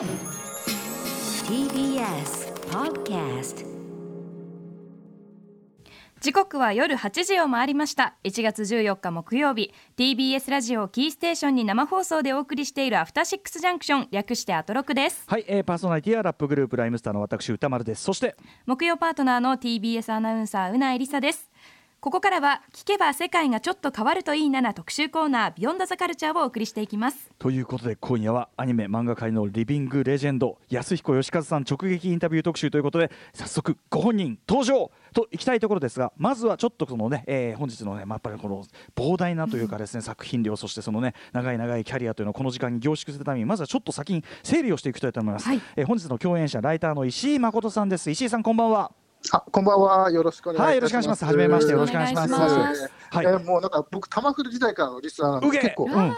TBS Podcast 時刻は夜8時を回りました。1月14日木曜日。TBS ラジオキーステーションに生放送でお送りしているアフターシックスジャンクション。略してアトロクです。はい、えー、パーソナリティはラップグループライムスターの私歌丸です。そして木曜パートナーの TBS アナウンサーうなえりさですここからは聞けば世界がちょっと変わるといいなな特集コーナービヨンドザカルチャーをお送りしていきます。ということで今夜はアニメ漫画界のリビングレジェンド安彦義和さん直撃インタビュー特集ということで早速ご本人登場といきたいところですがまずはちょっとそのね、えー本日のね、まあ、やっぱりこの膨大なというかですね作品量そしてそのね長い長いキャリアというのをこの時間に凝縮するためにまずはちょっと先に整理をしていきたいと思います、はい。えー本日の共演者ライターの石井誠さんです。石井さんこんばんはあ、こんばんは。よろしくお願いします。はいよろしくお願いします。はじめましてよろしくお願いします。はい。えーもうなんか僕タマフル時代からのリスナーなんで結構、うん。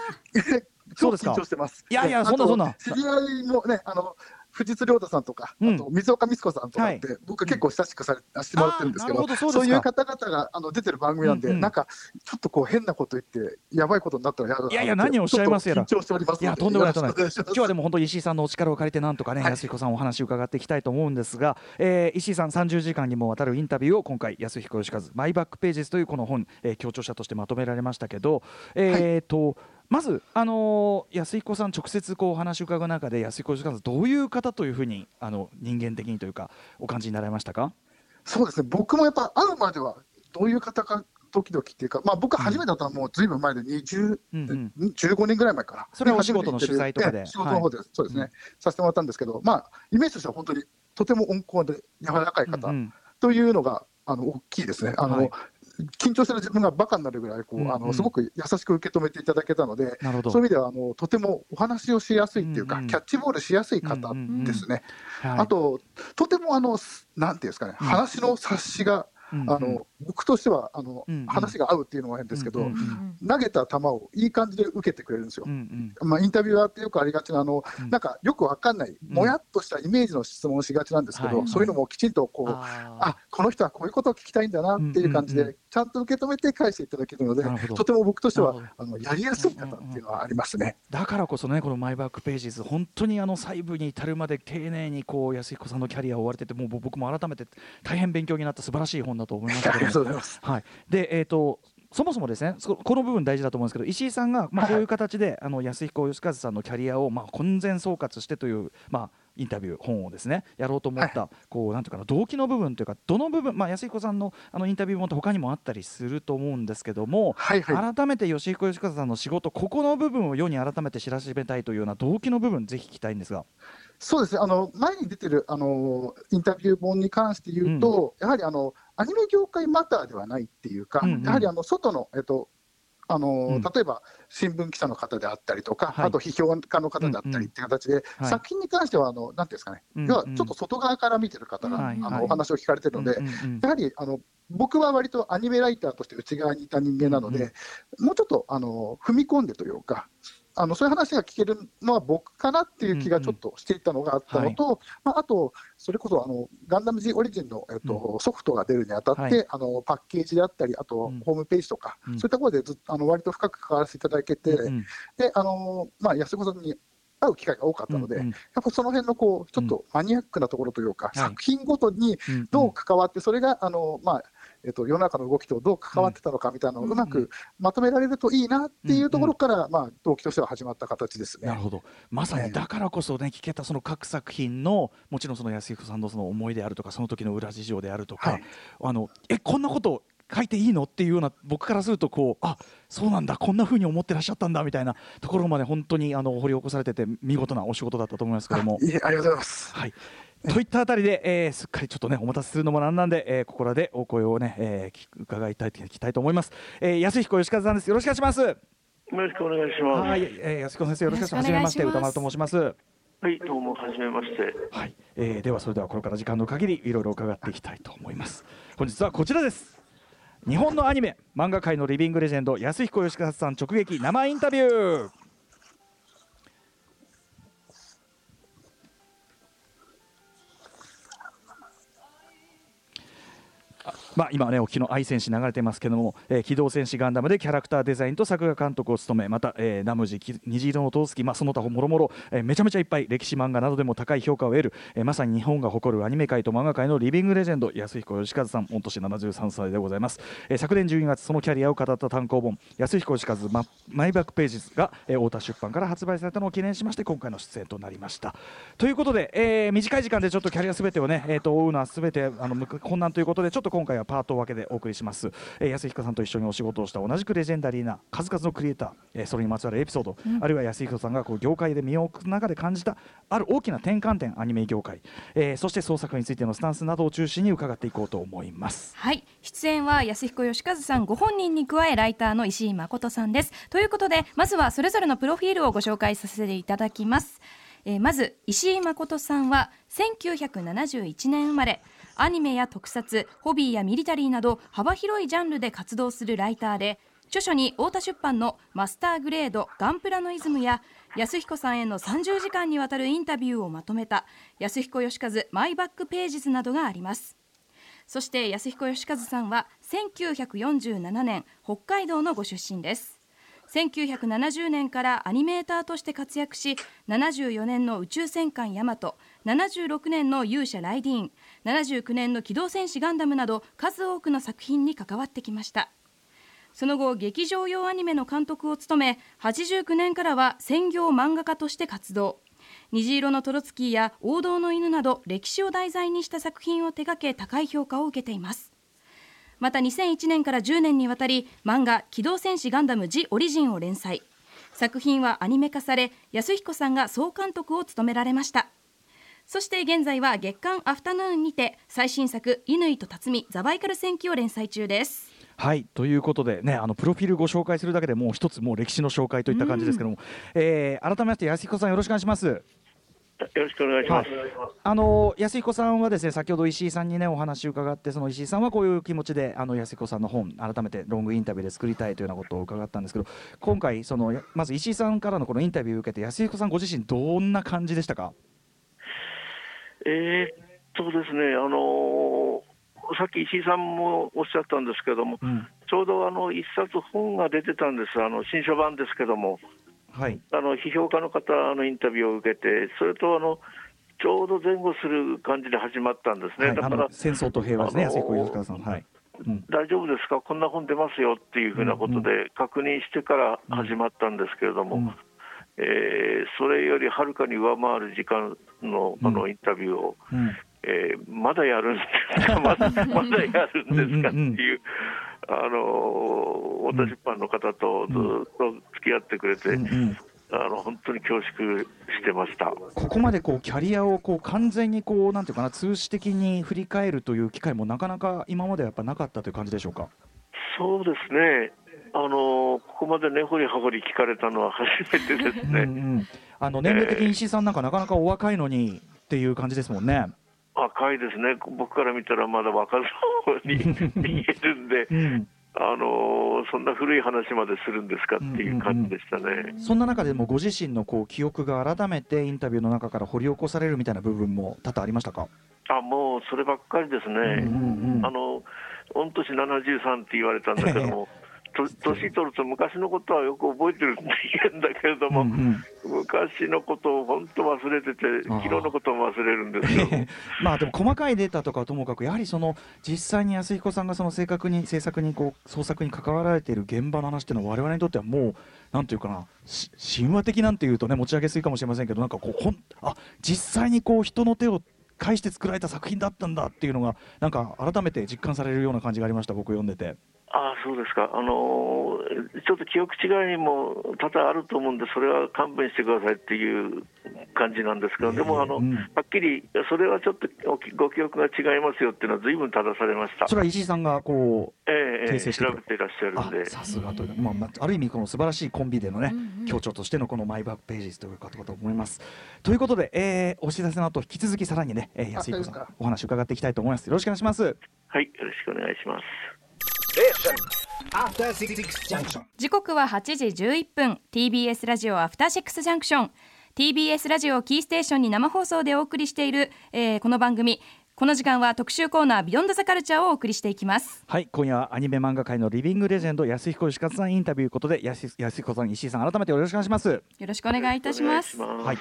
そうですか。緊張してます。いやいやでそんなそんな。知り合いもね、あの藤津亮太さんとか、うん。あと水岡美子さんとかって、僕結構親しくされしてもらってるんですけど、そういう方々があの出てる番組なんで、なんかちょっとこう変なこと言ってやばいことになったらやだいやいや何をおっしゃいますやら。緊張しております。いやとんでもないとんでもない。今日はでも本当に石井さんのお力を借りてなんとかね、はい。安彦さんお話を伺っていきたいと思うんですが、えー石井さん30時間にもわたるインタビューを今回安彦義和マイバックページズというこの本、えー強調者としてまとめられましたけどえーと、まず、あのー安彦さん直接こうお話を伺う中で安彦義和どういう方というふうにあの人間的にというかお感じになられましたか？そうですね、僕もやっぱ会うまでは、どういう方か、ドキドキっていうか、まあ、僕、初めてだったのはもうずいぶん前で20、うん15年ぐらい前から、それはお仕事の取材とかで。ええ仕事の方で、そうですね、させてもらったんですけど、まあ、イメージとしては本当にとても温厚で柔らかい方うんうん。というのが、あの大きいですね。あの、はい緊張してる自分がバカになるぐらいこう、うんうん。あのすごく優しく受け止めていただけたので、なるほど。そういう意味ではあのとてもお話をしやすいっていうか、うんうん。キャッチボールしやすい方ですね。はい。あと、とてもあの、すなんていうんですかね、うん。話の察しが、うんうん。あの僕としてはあの、うんうん。話が合うっていうのも変ですけど、うんうん投げた球をいい感じで受けてくれるんですよ。うんうん。まあ、インタビュアーってよくありがちなあの、うん。なんかよくわかんない、もやっとしたイメージの質問をしがちなんですけど、はい。そういうのもきちんとこう、あこの人はこういうことを聞きたいんだなっていう感じうんうんうで、ちゃんと受け止めて返していただけるのでとても僕としてはあのやりやすい方っていうのはありますね。だからこそねこのマイバックページズ本当にあの細部に至るまで丁寧にこう安彦さんのキャリアを追われててもう僕も改めて大変勉強になった素晴らしい本だと思いましたありけど。はいでえっ、とそもそもですねそこの部分大事だと思うんですけど石井さんが、まあ、はいこういう形で、あの安彦義和さんのキャリアを、まあ、混然総括してという、まあ、インタビュー本をですねやろうと思った、こうなんていうかな動機の部分というかどの部分、まあ、安彦さんのあのインタビュー本って他にもあったりすると思うんですけども、はいはい。改めて吉彦義和さんの仕事ここの部分を世に改めて知らしめたいというような動機の部分ぜひ聞きたいんですが。そうですね、あの前に出てるあのインタビュー本に関して言うと、やはりあのアニメ業界マターではないっていうか、うんうんやはりあの外の、えっとあのうん例えば新聞記者の方であったりとか、はいあと批評家の方であったりっていう形で、はい作品に関してはあの、なんていうんですかね、うん要はちょっと外側から見てる方が、はいはいあのお話を聞かれてるので、うんうんうんやはりあの僕は割とアニメライターとして内側にいた人間なので、もうちょっとあの踏み込んでというか、あのそういう話が聞けるのは僕かなっていう気がちょっとしていたのがあったのと、まあ、あと、それこそあのガンダム G オリジンの、えっとソフトが出るにあたって、はい。あのパッケージであったり、あとうん。ホームページとか、うん。そういったところでずあの割と深く関わらせていただいてて、うんうん。であのまあ、安子さんに会う機会が多かったので、うんうん。やっぱその辺のこうちょっとマニアックなところというか、はい。作品ごとにうん。どう関わって、それがあの、まあえっと、世の中の動きとどう関わってたのかみたいなのをうまくまとめられるといいなっていうところから、まあ、動機としては始まった形ですね。なるほど。まさにだからこそね聞けたその各作品のもちろんその安彦さんのその思いであるとかその時の裏事情であるとか、はい。あのえこんなこと書いていいのっていうような僕からするとこうあそうなんだこんな風に思ってらっしゃったんだみたいなところまで本当にあの掘り起こされてて見事なお仕事だったと思いますけども。ありがとうございます。はいといったあたりで、えーすっかりちょっとねお待たせするのもなんなんで、えーここらでお声をね、えー聞く伺いたい聞きたいと思います、えー、安彦義和さんですよろしくお願いしますよろしくお願いします。は、はいい、えー、安彦先生よろしくお願いします。よろしくお願いしますはじめまして歌丸と申します。どうも、はじめまして。はい、えー、ではそれではこれから時間の限りいろいろ伺っていきたいと思います。本日はこちらです。日本のアニメ漫画界のリビングレジェンド安彦義和さん直撃生インタビュー。まあ、今ねお聞きの愛戦士流れてますけども、えー機動戦士ガンダムでキャラクターデザインと作画監督を務めまた、えーナムジ虹色のトースキ、まあ、その他もろもろえめちゃめちゃいっぱい歴史漫画などでも高い評価を得る、えーまさに日本が誇るアニメ界と漫画界のリビングレジェンド安彦義和さん御年73歳でございます、えー昨年12月そのキャリアを語った単行本安彦義和ママイバックページズが、えー太田出版から発売されたのを記念しまして今回の出演となりました。ということで、えー短い時間でちょっとキャリアすべてをね、えー、と追うのはすべてあの困難ということでちょっと今回はパート分けでお送りします、えー安彦さんと一緒にお仕事をした同じくレジェンダリーな数々のクリエイター、えーそれにまつわるエピソード、あるいは安彦さんがこう業界で身を置く中で感じたある大きな転換点アニメ業界、えーそして創作についてのスタンスなどを中心に伺っていこうと思います。はい。出演は安彦義和さんご本人に加えライターの石井誠さんです。ということでまずはそれぞれのプロフィールをご紹介させていただきます、えーまず石井誠さんは1971年生まれアニメや特撮ホビーやミリタリーなど幅広いジャンルで活動するライターで著書に太田出版の「マスターグレードガンプラノイズム」や安彦さんへの30時間にわたるインタビューをまとめた安彦義和マイバックページズなどがあります。そして安彦義和さんは1947年北海道のご出身です。1970年からアニメーターとして活躍し74年の宇宙戦艦ヤマト76年の勇者ライディーン79年の機動戦士ガンダムなど数多くの作品に関わってきました。その後劇場用アニメの監督を務め89年からは専業漫画家として活動。虹色のトロツキーや王道の犬など歴史を題材にした作品を手掛け高い評価を受けています。また2001年から10年にわたり漫画「機動戦士ガンダムジ・オリジン」を連載。作品はアニメ化され安彦さんが総監督を務められました。そして現在は月刊アフタヌーンにて最新作「乾と辰巳ザバイカル戦記」を連載中です。はいということでねあのプロフィールご紹介するだけでもう一つもう歴史の紹介といった感じですけども、えー改めまして安彦さんよろしくお願いします。よろしくお願いします。あの安彦さんはですね先ほど石井さんにねお話を伺ってその石井さんはこういう気持ちであの安彦さんの本改めてロングインタビューで作りたいというようなことを伺ったんですけど今回そのやまず石井さんからのこのインタビューを受けて安彦さんご自身どんな感じでしたか？えーっとですね、あのーさっき石井さんもおっしゃったんですけども、うん。ちょうどあの一冊本が出てたんです、あの新書版ですけども、はい。あの批評家の方のインタビューを受けて、それとあのちょうど前後する感じで始まったんですね、はい、あだからの戦争と平和ですね。はい、うん。大丈夫ですか、こんな本出ますよっていうふうなことで確認してから始まったんですけれども、うんえーそれよりはるかに上回る時間のあのインタビューを、うん。えーまだやるんですか、まだまだやるんですか？っていう、あの太田出版の方とずっと付き合ってくれて、うんうん。あの本当に恐縮してました。ここまでこうキャリアをこう完全にこうなんていうかな通史的に振り返るという機会もなかなか今まではやっぱなかったという感じでしょうか？そうですねあのここまで根掘り葉掘り聞かれたのは初めてですうんね。うん、あの年齢的に石井さんなんかなかなかお若いのにっていう感じですもんね。赤いですね、僕から見たらまだ若そうに 見えるんで、うん、あのそんな古い話までするんですかっていう感じでしたね。そんな中でもご自身のこう記憶が改めてインタビューの中から掘り起こされるみたいな部分も多々ありましたか？あもうそればっかりですね、うんうんうんあの御年73って言われたんだけども、と 年取ると昔のことはよく覚えてるって言うんだけれども、うんうん昔のことを本当忘れてて、昨日のことも忘れるんですよ。まあでも細かいデータとかはともかくやはりその実際に安彦さんがその正確に制作にこう創作に関わられている現場の話っていうのは我々にとってはもうなんていうかなし神話的なんていうとね持ち上げすぎかもしれませんけどなんかこうほんあ実際にこう人の手を介して作られた作品だったんだっていうのがなんか改めて実感されるような感じがありました僕読んでて。ああそうですか、あのーちょっと記憶違いも多々あると思うんで、それは勘弁してくださいっていう感じなんですけど、でもあの、うんはっきり、それはちょっとおきご記憶が違いますよっていうのは、ずいぶん正されました。それは石井さんがこうええええ訂正してくれ調べていらっしゃるんあで、さすがという、まあまあ、ある意味この素晴らしいコンビでのね、うんうん協調としてのこのマイバックページということかと思います。ということで、えーお知らせの後引き続きさらにね、えー、安彦さんお話伺っていきたいと思います。よろしくお願いします。はい、よろしくお願いします。時刻は8時11分 TBS ラジオアフターシックスジャンクション TBS ラジオキーステーションに生放送でお送りしている、えーこの番組。この時間は特集コーナービヨンドザカルチャーをお送りしていきます。はい今夜はアニメ漫画界のリビングレジェンド安彦義和さんインタビューことで安安彦さん石井さん改めてよろしくお願いします。よろしくお願いいたします。はい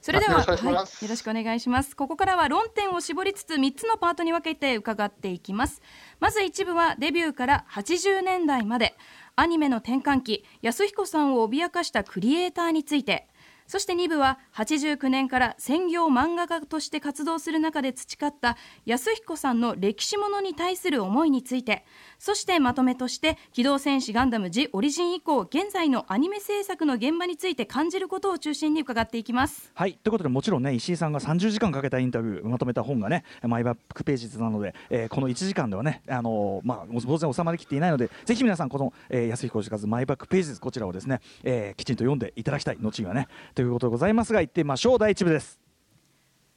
それでははい、よろしくお願いします。ここからは論点を絞りつつ3つのパートに分けて伺っていきます。まず一部はデビューから80年代まで。アニメの転換期安彦さんを脅かしたクリエイターについてそして2部は89年から専業漫画家として活動する中で培った安彦さんの歴史ものに対する思いについてそしてまとめとして「機動戦士ガンダム G オリジン」以降現在のアニメ制作の現場について感じることを中心に伺っていきます。はいということでもちろんね石井さんが30時間かけたインタビューまとめた本がねマイバックページズなので、えーこの1時間ではねあのーまあ当然収まりきっていないのでぜひ皆さんこの、えー安彦義和マイバックページズこちらをですね、えーきちんと読んでいただきたい後にはねということでございますが行ってみましょう。第1部です。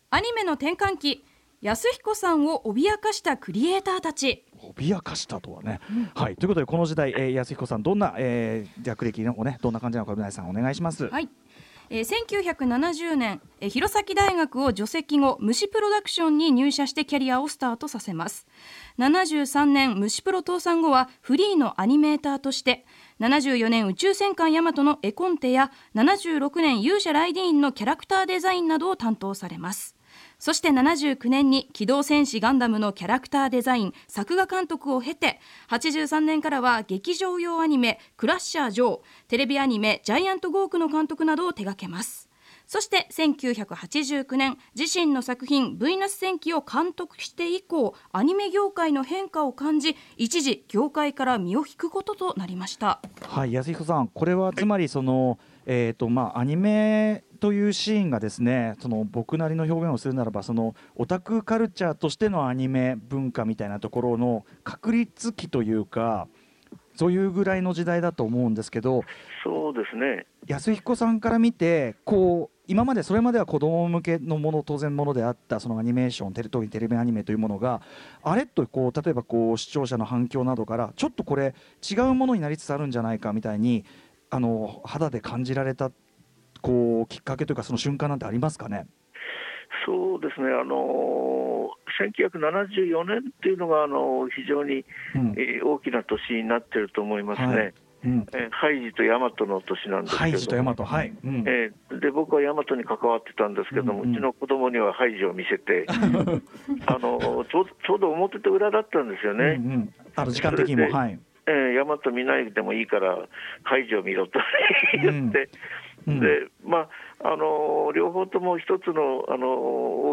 アニメの転換期安彦さんを脅かしたクリエイターたち。脅かしたとはね、はい。ということでこの時代、えー安彦さんどんな、えー、略歴のねどんな感じなのか皆さんお願いします。はい、えー、1970年、えー弘前大学を除籍後虫プロダクションに入社してキャリアをスタートさせます。73年虫プロ倒産後はフリーのアニメーターとして74年宇宙戦艦ヤマトの絵コンテや76年勇者ライディーンのキャラクターデザインなどを担当されます。そして79年に機動戦士ガンダムのキャラクターデザイン作画監督を経て83年からは劇場用アニメ「クラッシャー・ジョー」テレビアニメ「ジャイアント・ゴーク」の監督などを手掛けます。そして1989年自身の作品「ヴィーナス戦記」を監督して以降アニメ業界の変化を感じ一時業界から身を引くこととなりましたはい安彦さんこれはつまりその、えっ、とまあアニメというシーンがですねその僕なりの表現をするならばそのオタクカルチャーとしてのアニメ文化みたいなところの確立期というかそういうぐらいの時代だと思うんですけどそうですね。安彦さんから見てこう今までそれまでは子供向けのもの当然ものであったそのアニメーションテレ特にテレビアニメというものがあれとこう例えばこう視聴者の反響などからちょっとこれ違うものになりつつあるんじゃないかみたいにあの肌で感じられたこうきっかけというかその瞬間なんてありますかね？そうですね。あの1974年っていうのがあの非常に、うんえー大きな年になってると思いますね。はいうん、えーハイジとヤマトの年なんですけど。ハイジとヤマトはい、うん。えーで僕はヤマトに関わってたんですけども、ううんちの子供にはハイジを見せて、あのちょうちょうど表と裏だったんですよね。うんうん、あの時間的にもはい、えー、ヤマト見ないでもいいから、ハイジを見ろと言って、うん。でまああのー両方とも一つの、あのー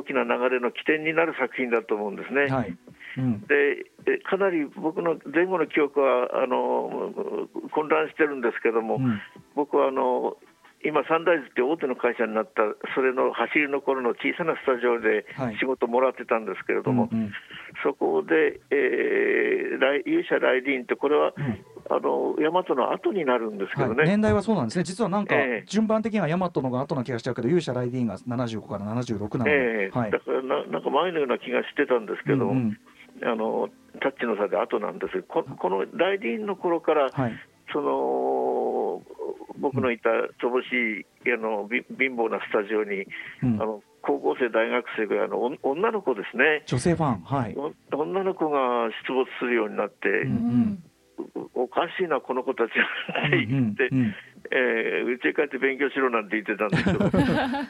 大きな流れの起点になる作品だと思うんですね。はい。うんでえかなり僕の前後の記憶はあのー混乱してるんですけども、うん。僕はあの今、サンライズって大手の会社になった、それの走りの頃の小さなスタジオではい。仕事もらってたんですけれども、うんうん。そこで、えー、勇者ライディーンって、これは、あの大和の後になるんですけはい、どね、年代はそうなんですね、実はなんかええ。順番的にはヤマトのが後な気がしちゃうけど、勇者ライディーンが75から76なので、えーはい。だからななんか前のような気がしてたんですけども、うんうんあのタッチの差で後なんですここのライディーンの頃から、はい。その僕のいた乏しいあのび貧乏なスタジオに、うん。あの高校生、大学生があのお女の子ですね、女性ファン、はい、お女の子が出没するようになって、うんおおかしいな、この子たちは。って言って、うんうんえー家へ帰って勉強しろなんて言ってたんですけど、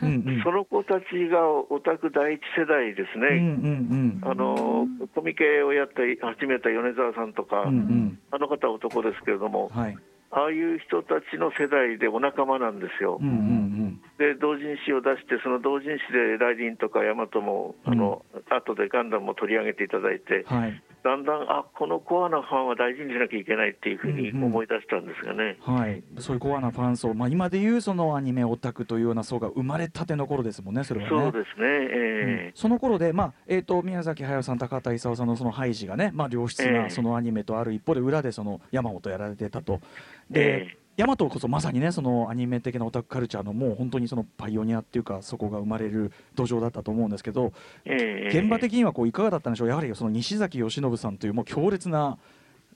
うんうん。その子たちがオタク第一世代ですうんうね。んあのコミケをやった始めた米沢さんとか、うんうん。あの方は男ですけれども、はい。ああいう人たちの世代でお仲間なんですよ。うんうんで同人誌を出して、その同人誌でライディンとかヤマトも、あの後でガンダムも取り上げていただいて、うんはい。だんだん、あこのコアなファンは大事にしなきゃいけないっていうふうにうんうん。思い出したんですがね。はい、そういうコアなファン層、まあ、今でいうそのアニメオタクというような層が生まれたての頃ですもんね、それはね。そうですね、えうん。その頃で、まあえー、と宮崎駿さん、高畑勲さんのそのハイジがね、まあ、良質ええ。なそのアニメとある一方で、裏でその山本やられてたと。で、え大和こそまさにねそのアニメ的なオタクカルチャーのもう本当にそのパイオニアっていうかそこが生まれる土壌だったと思うんですけどえええ現場的にはこういかがだったんでしょう？やはりその西崎義信さんというもう強烈な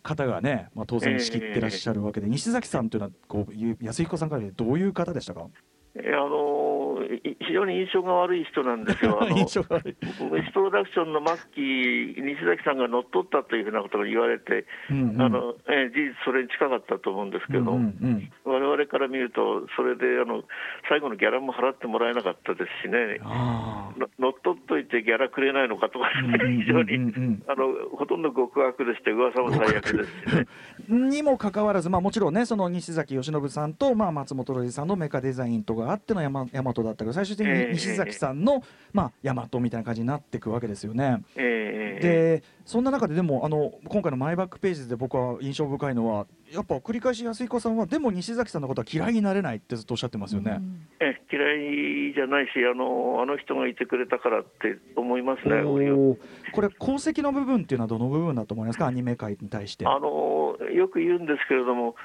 方がね、まあ、当然仕切ってらっしゃるわけで、西崎さんというのはこう安彦さんからどういう方でしたか？えあの非常に印象が悪い人なんですよ、あの印象が悪い。ウエストプロダクションの末期、西崎さんが乗っ取ったというふうなことが言われて、うんうん。あのえー事実、それに近かったと思うんですけど、うんうん我々から見ると、それであの最後のギャラも払ってもらえなかったですしね、あの乗っ取っといてギャラくれないのかとか、非常にあのほとんど極悪でして、噂も最悪ですしね。ーにもかかわらず、まあ、もちろんねその西崎義信さんと、まあ、松本零士さんのメカデザインとかあってのヤマヤマトだったけど最終的ええに西崎さんの、まあ、ヤマトみたいな感じになっていくわけですよね。えーでそんな中ででもあの今回のマイバックページで僕は印象深いのはやっぱ繰り返し安彦さんはでも西崎さんのことは嫌いになれないってずっとおっしゃってますよね。え嫌いじゃないしあの、あの人がいてくれたからって思いますね。これ功績の部分っていうのはどの部分だと思いますか？アニメ界に対して。あのよく言うんですけれども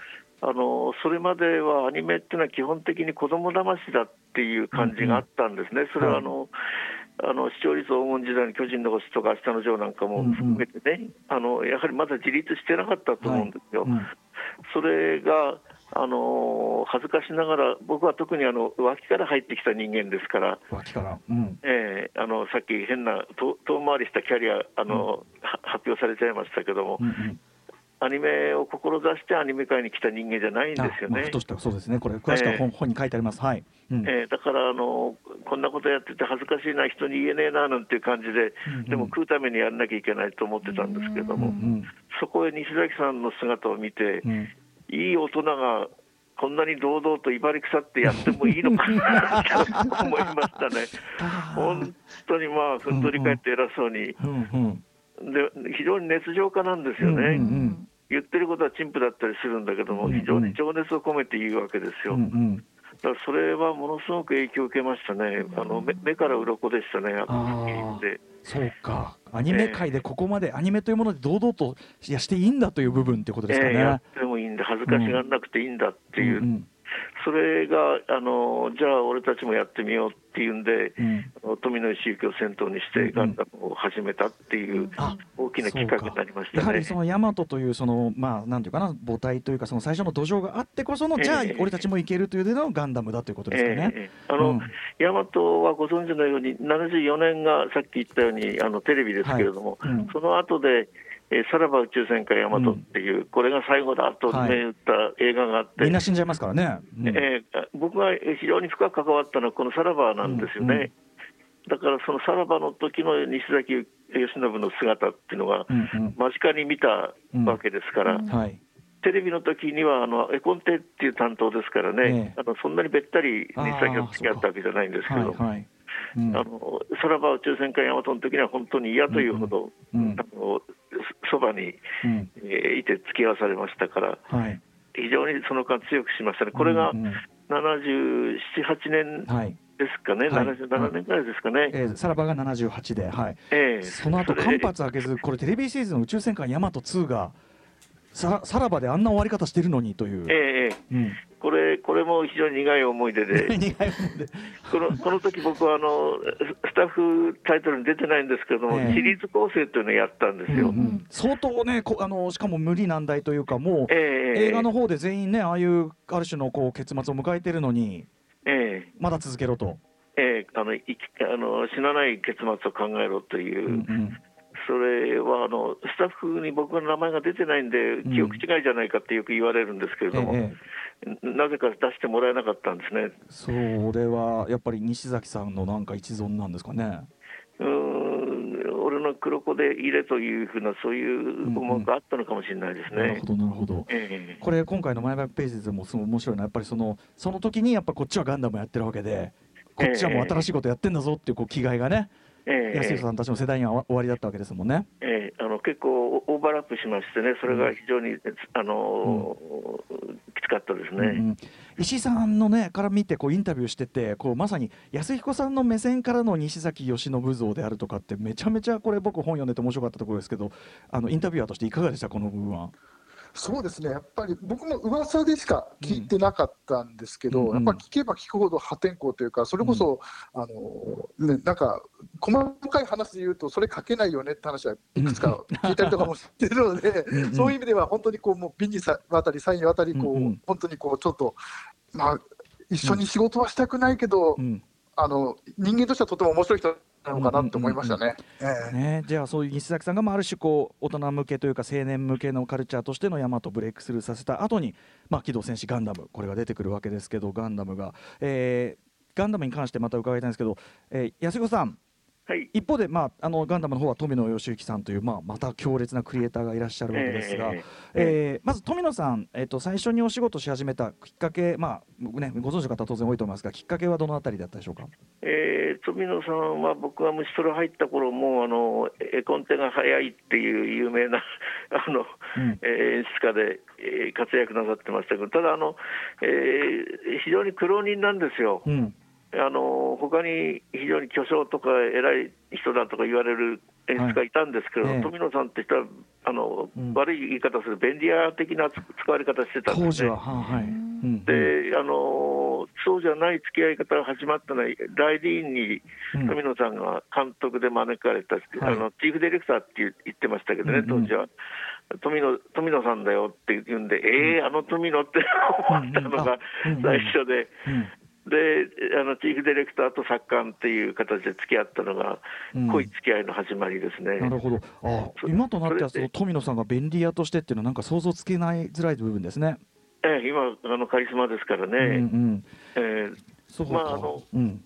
あの、それまではアニメっていうのは基本的に子供騙しだっていう感じがあったんですね、それはあの、あの視聴率黄金時代の巨人の星とか、明日のジョーなんかも含めてね、あのやはりまだ自立してなかったと思うんですよ。うんそれがあの恥ずかしながら、僕は特にあの脇から入ってきた人間ですから、脇から、うん。えーあのさっき変な遠遠回りしたキャリアあの、は発表されちゃいましたけども、うんうんアニメを志してアニメ界に来た人間じゃないんですよね。あまあふ。とした。そうですね。これ詳しくは本,、え本に書いてあります。はい、うん。えーだからあの、こんなことやってて恥ずかしいな、人に言えねえななんていう感じで、うんでも食うためにやんなきゃいけないと思ってたんですけども、うんそこへ西崎さんの姿を見て、うん。いい大人がこんなに堂々と威張り腐ってやってもいいのかなと思いましたね。本当にまあ、ふんどり返って偉そうに、うんうん。で非常に熱情家なんですよね。うんうん言ってることは陳腐だったりするんだけども、うんうん。非常に情熱を込めて言うわけですよ。うんうん。だからそれはものすごく影響を受けましたね、あの目目から鱗でしたね、あのそうか。アニメ界でここまで、アニメというもので堂々といやしていいんだという部分ってことですかね。ええやってもいいんだ、恥ずかしがらなくていいんだっていう、うんそれがあの、じゃあ俺たちもやってみようっていうんで、うん。富野義行を先頭にして、ガンダムを始めたっていうあ大きなきっかけになりましたね。やはり。その大和というそのまあなんていうかな母体というかその最初の土壌があってこその、ええ。じゃあ俺たちもいけるというでのガンダムだということですかね。ええあの、うん。ヤマトはご存知のように、74年がさっき言ったようにあのテレビですけれども、はい。うん。その後で、えーさらば宇宙戦艦ヤマトっていう、これが最後だとはい銘打った映画があって、みんな死んじゃいますからね。うん。えー僕が非常に深く関わったのはこのさらばなんですよね。うん。うん。だからそのさらばの時の西崎義信の姿っていうのがうんうん。間近に見たわけですから、はい。テレビの時にはあの絵コンテっていう担当ですからね、ええ。あのそんなにべったり西崎が付き合ったわけじゃないんですけど、はいはい。うんあのさらば宇宙戦艦ヤマトの時には本当に嫌というほど、うんうんあのそそばに、うんえーいて付き合わされましたから、はい。非常にその間強くしましたね。これがうんうん77、8年はい。ですかね、はい77年ぐらいですかね。えー、さらばが78で、はい。ええその後間髪開けず、これテレビシリーズの宇宙戦艦ヤマト2が。ささらばであんな終わり方してるのにという。ええええうん。これこれも非常に苦い思い出で。このこの時僕はあのスタッフタイトルに出てないんですけども、ええシリーズ構成というのをやったんですよ。うんうん相当ねこあのしかも無理難題というかもう、ええ映画の方で全員ねああいうある種のこう結末を迎えてるのにええまだ続けろと。ええあのいきあの死なない結末を考えろという、うんうんそれはあのスタッフに僕の名前が出てないんで、ん記憶違いじゃないかってよく言われるんですけれども、ええなぜか出してもらえなかったんですね。それはやっぱり西崎さんのなんか一存なんですかね？うーん俺の黒子で入れというふうな、そういう思惑があったのかもしれないですねなるほ。どなるほど。ええこれ今回のマイバックページでもすごい面白いのはやっぱりそのその時にやっぱこっちはガンダムやってるわけでこっちはもう新しいことやってんだぞっていうこう気概がね、ええ安井さんたちの世代には終わりだったわけですもんね。ええあの結構オーバーラップしましてね、それが非常に、あのきつかったですね。うんうん石井さんのねから見てこうインタビューしててこうまさに安彦さんの目線からの西崎義信像であるとかってめちゃめちゃこれ僕本読んでて面白かったところですけどあのインタビュアーとしていかがでした？この部分は。そうですね、やっぱり僕も噂でしか聞いてなかったんですけど、うんやっぱり聞けば聞くほど破天荒というか、それこそ、あのね、なんか、細かい話で言うと、それ書けないよねって話はいくつか聞いたりとかもしてるのでうんうん、そういう意味では本当にこう、もう美にさ渡り、才に渡り、こう、うんうん。本当にこう、ちょっと、まあ、一緒に仕事はしたくないけど、うん。あの人間としてはとても面白い人なのかなって思いましたね。ええ。ね、じゃあそういう西崎さんが、まあ、ある種こう大人向けというか青年向けのカルチャーとしてのヤマトブレイクスルーさせた後に、まあ、機動戦士ガンダム。これが出てくるわけですけどガンダムが、えーガンダムに関してまた伺いたいんですけど、えー安子さんはい、一方で、まあ、あのガンダムの方は富野義行さんという、まあ、また強烈なクリエイターがいらっしゃるわけですが、ええーまず富野さん、えっと最初にお仕事し始めたきっかけ、まあね、ご存知の方は当然多いと思いますがきっかけはどのあたりだったでしょうか？えー富野さんは僕が虫トロ入った頃もあの絵コンテが早いっていう有名な あの、うんえー演出家で、えー活躍なさってましたけどただあの、えー非常に苦労人なんですよ。うんあの他に非常に巨匠とか偉い人だとか言われる演出家いたんですけど、はい。ええ富野さんって人はあの、うん。悪い言い方する便利屋的な使われ方してたんですね。当時は、。はあはい。うん。であのそうじゃない付き合い方が始まったのは、ライディーンにうん。富野さんが監督で招かれた、あのチーフディレクターって言言ってましたけどね、うんうん。当時は。富野富野さんだよって言うんで、ええあの富野って思ったのがうんうん。最初で、うんであのチーフディレクターと作家っていう形で付き合ったのが、うん。濃い付き合いの始まりですね。なるほど。あそ今となってはその富野さんが便利屋としてっていうのはなんか想像つけないづらい部分ですね。ええ今あの、カリスマですからね。うんうん、ええ。そうか、まああのうん。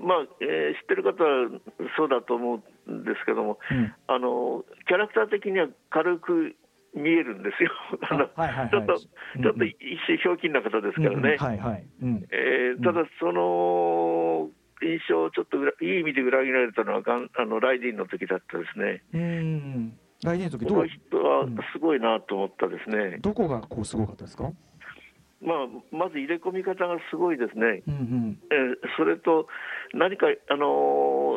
まあえー知ってる方はそうだと思うんですけども、うん。あのキャラクター的には軽く見えるんですよ、あのちょっと、うんちょっと一瞬ひょうきんな方ですからね、ただ、その印象をちょっと裏いい意味で裏切られたのはガンあのライディーンの時だったですね、うん来年の時どう？この人はすごいなと思ったですね、どこがこうすごかったですか？まあ、まず入れ込み方がすごいですね、うんうん、えーそれと何か、あの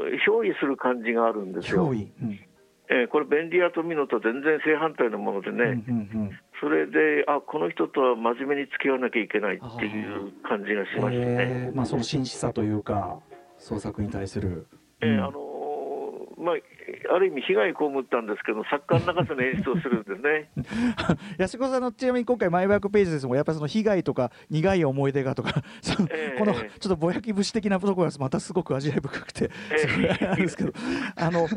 ー憑依する感じがあるんですよ。脅威、うんえーこれ、便利屋とミノと全然正反対のものでね、うんうんそれで、あこの人とは真面目に付き合わなきゃいけないっていう感じがしうん、ましたね。えー。まあその真摯さというか創作に対する、うん。えーあのーまあ、ある意味、被害を被ったんですけど、作家の中での演出をするんですね。安子さんのちなみに今回マイバックページですもん。やっぱりその被害とか苦い思い出がとか ええこのちょっとぼやき節的なところがまたすごく味わい深くて、ええ。すごいあれなんですけどあの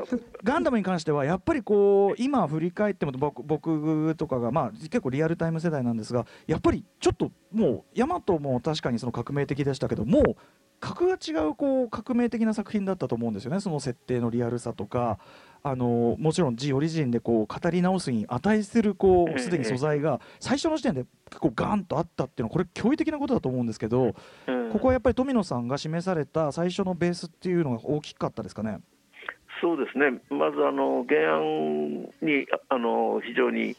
ガンダムに関してはやっぱりこう今振り返っても僕僕とかがまあ結構リアルタイム世代なんですがやっぱりちょっともうヤマトも確かにその革命的でしたけどもう格が違うこう革命的な作品だったと思うんですよね。その設定のリアルさとか。あのもちろん G オリジンでこう語り直すに値するこええうすでに素材が最初の時点で結構ガンとあったっていうのはこれ驚異的なことだと思うんですけどうん。ここはやっぱり富野さんが示された最初のベースっていうのが大きかったですかね？そうですね、まずあの原案にあの非常に、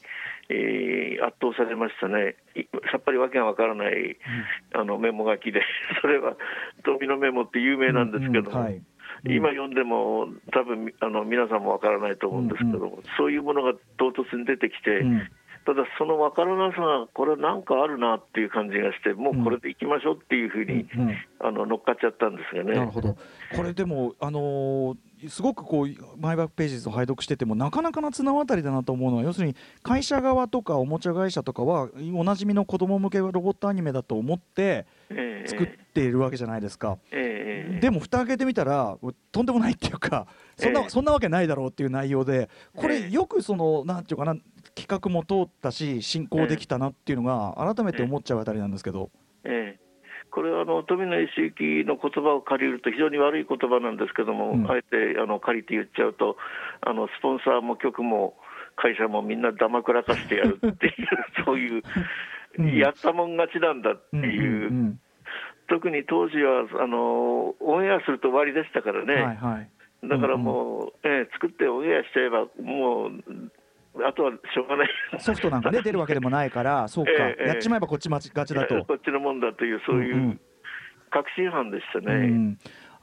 えー圧倒されましたね、いさっぱりわけがわからない、あのメモ書きで、それは富のメモって有名なんですけども、うんうん。はい今読んでも、多分あの皆さんもわからないと思うんですけども、そういうものが唐突に出てきて、うん。ただそのわからなさが、これなんかあるなっていう感じがして、もうこれでいきましょうっていうふうに、うん。うん。あの乗っかっちゃったんですがね。なるほど。これでも、あのーすごくこうマイバックページを拝読しててもなかなかな綱渡りだなと思うのは要するに会社側とかおもちゃ会社とかはおなじみの子供向けロボットアニメだと思ってええ。作っているわけじゃないですか。ええ。でも蓋開けてみたらとんでもないっていうかそんな,、ええそんなわけないだろうっていう内容でこれええ。よくそのなんていうかな企画も通ったし進行できたなっていうのが改めて思っちゃうあたりなんですけど。ええこれはあの富野義行の言葉を借りると非常に悪い言葉なんですけども、うん。あえてあの借りて言っちゃうとあのスポンサーも局も会社もみんなだまくらかしてやるっていう そういう、うん。やったもん勝ちなんだっていう、うんうん特に当時はあのオンエアすると終わりでしたからね、はいはい。だからもう、ええ作ってオンエアしちゃえばもうあとはしょうがない。ソフトなんかね出るわけでもないから そうか、ええやっちまえばこっち待ちがちだと。こっちのもんだというそういう、うんうん確信犯でしたね。うん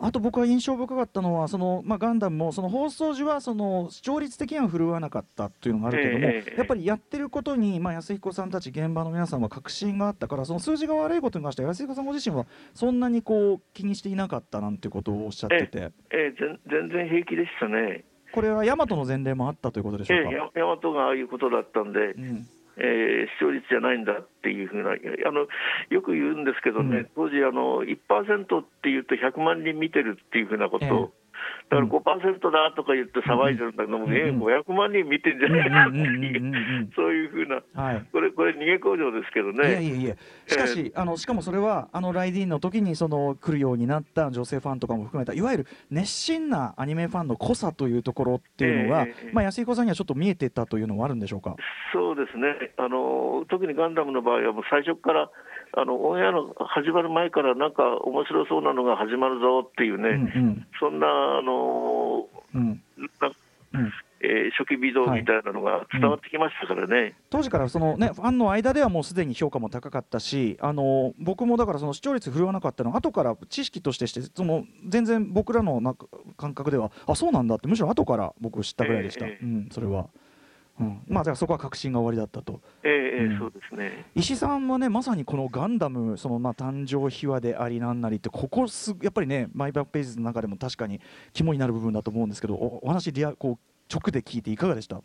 あと僕は印象深かったのはその、まあ、ガンダムもその放送時はその視聴率的には振るわなかったっていうのがあるけども、ええやっぱりやってることに、まあ、安彦さんたち現場の皆さんは確信があったからその数字が悪いことに関しては安彦さんご自身はそんなにこう気にしていなかったなんてことをおっしゃっててええ全全然平気でしたね。これは大和の前例もあったということでしょうか？ええ、や大和がああいうことだったんで、うん。えー視聴率じゃないんだっていうふうなあのよく言うんですけどね、うん。当時あの1%っていうと100万人見てるっていうふうなことを、だから5%だとか言って騒いでるんだけども、うん。えー500万人見てんじゃないかっていうそういうふうな。はい。これこれ逃げ工場ですけどいやいね。やいや。しかし、あのしかもそれはあのライディーンの時にその来るようになった女性ファンとかも含めたいわゆる熱心なアニメファンの濃さというところっていうのは、ええええまあ安井子さんにはちょっと見えてたというのはあるんでしょうか？そうですね。あの特にガンダムの場合はもう最初からあのオンエアの始まる前からなんか面白そうなのが始まるぞっていうね、うんうん。そんなあのうん。なうん。えー初期微動みたいなのが伝わってきましたからね。当時からその、ね、ファンの間ではもうすでに評価も高かったしあの僕もだからその視聴率振るわなかったのは後から知識としてしてその全然僕らのなんか感覚ではあそうなんだってむしろ後から僕知ったぐらいでした、ええ。うん、それは、うん、まあだからそこは確信が終わりだったと。えーえーうん。そうですね。石井さんはねまさにこのガンダムそのまあ誕生秘話でありなんなりってここすやっぱりねマイバックページの中でも確かに肝になる部分だと思うんですけどおお話リアこう直で聞いていかがでした？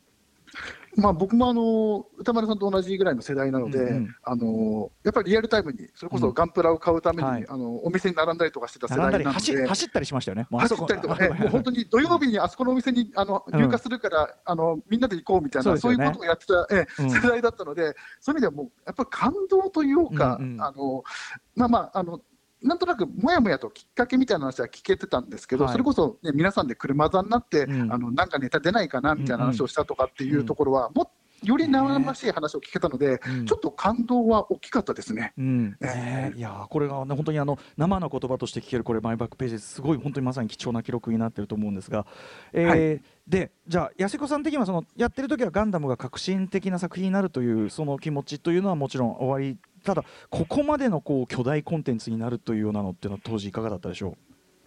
まあ、僕もあの歌丸さんと同じぐらいの世代なので、うんうんあのやっぱりリアルタイムに、それこそガンプラを買うために、はいあのお店に並んだりとかしてた世代なので。走走ったりしましたよね。走ったりとかね、もう本当に土曜日にあそこのお店にあのうん。入荷するから、あのみんなで行こうみたいな、そういうことをやってた、ええうん。世代だったので、そういう意味ではもう、やっぱり感動というか、うんうん。あのまあまああの、なんとなくもやもやときっかけみたいな話は聞けてたんですけど、はい。それこそ、ね、皆さんで車座になって、うん。あのなんかネタ出ないかなみたいな話をしたとかっていうところは、もより生々しい話を聞けたので、うん。ちょっと感動は大きかったですね。うん。えねいやーこれが、ね、本当にあの生の言葉として聞けるこれマイバックページですごい本当にまさに貴重な記録になってると思うんですが、えーはでじゃあ安子さん的にはそのやってる時はガンダムが革新的な作品になるというその気持ちというのはもちろん終わりただここまでのこう巨大コンテンツになるというようなのっていうのは当時いかがだったでしょ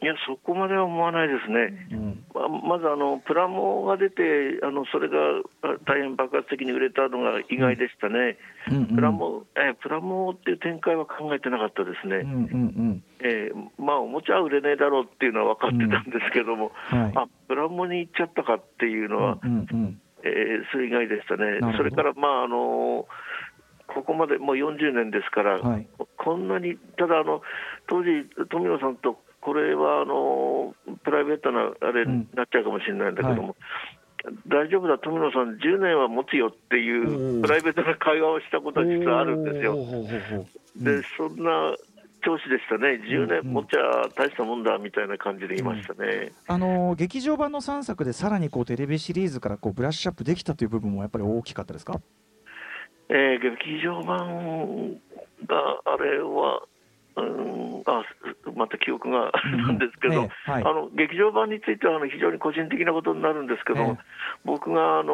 いや、そこまでは思わないですね。う、うん。ままずあのプラモが出てあのそれがあ大変爆発的に売れたのが意外でしたね、うんうん。プラモえプラモっていう展開は考えてなかったですね、うんうんうん。えーまあ、おもちゃは売れねえだろうっていうのは分かってたんですけども、はい。あプラモに行っちゃったかっていうのは、うんうんえーそれ以外でしたね。それから、まああのここまでもう40年ですから、はい。こんなに、ただあの、当時、富野さんと、これはあのプライベートなあれになっちゃうかもしれないんだけども、大丈夫だ、富野さん、10年は持つよっていうプライベートな会話をしたことは実はあるんですよ。で、そんな調子でしたね、10うん年持っちゃ大したもんだみたいな感じでいましたね。あのー劇場版の3作でさらにこうテレビシリーズからこうブラッシュアップできたという部分もやっぱり大きかったですか？えー劇場版があれは、うん、あまた記憶がなんですけど、ええはい。あの劇場版についてはあの非常に個人的なことになるんですけど、ええ。僕があの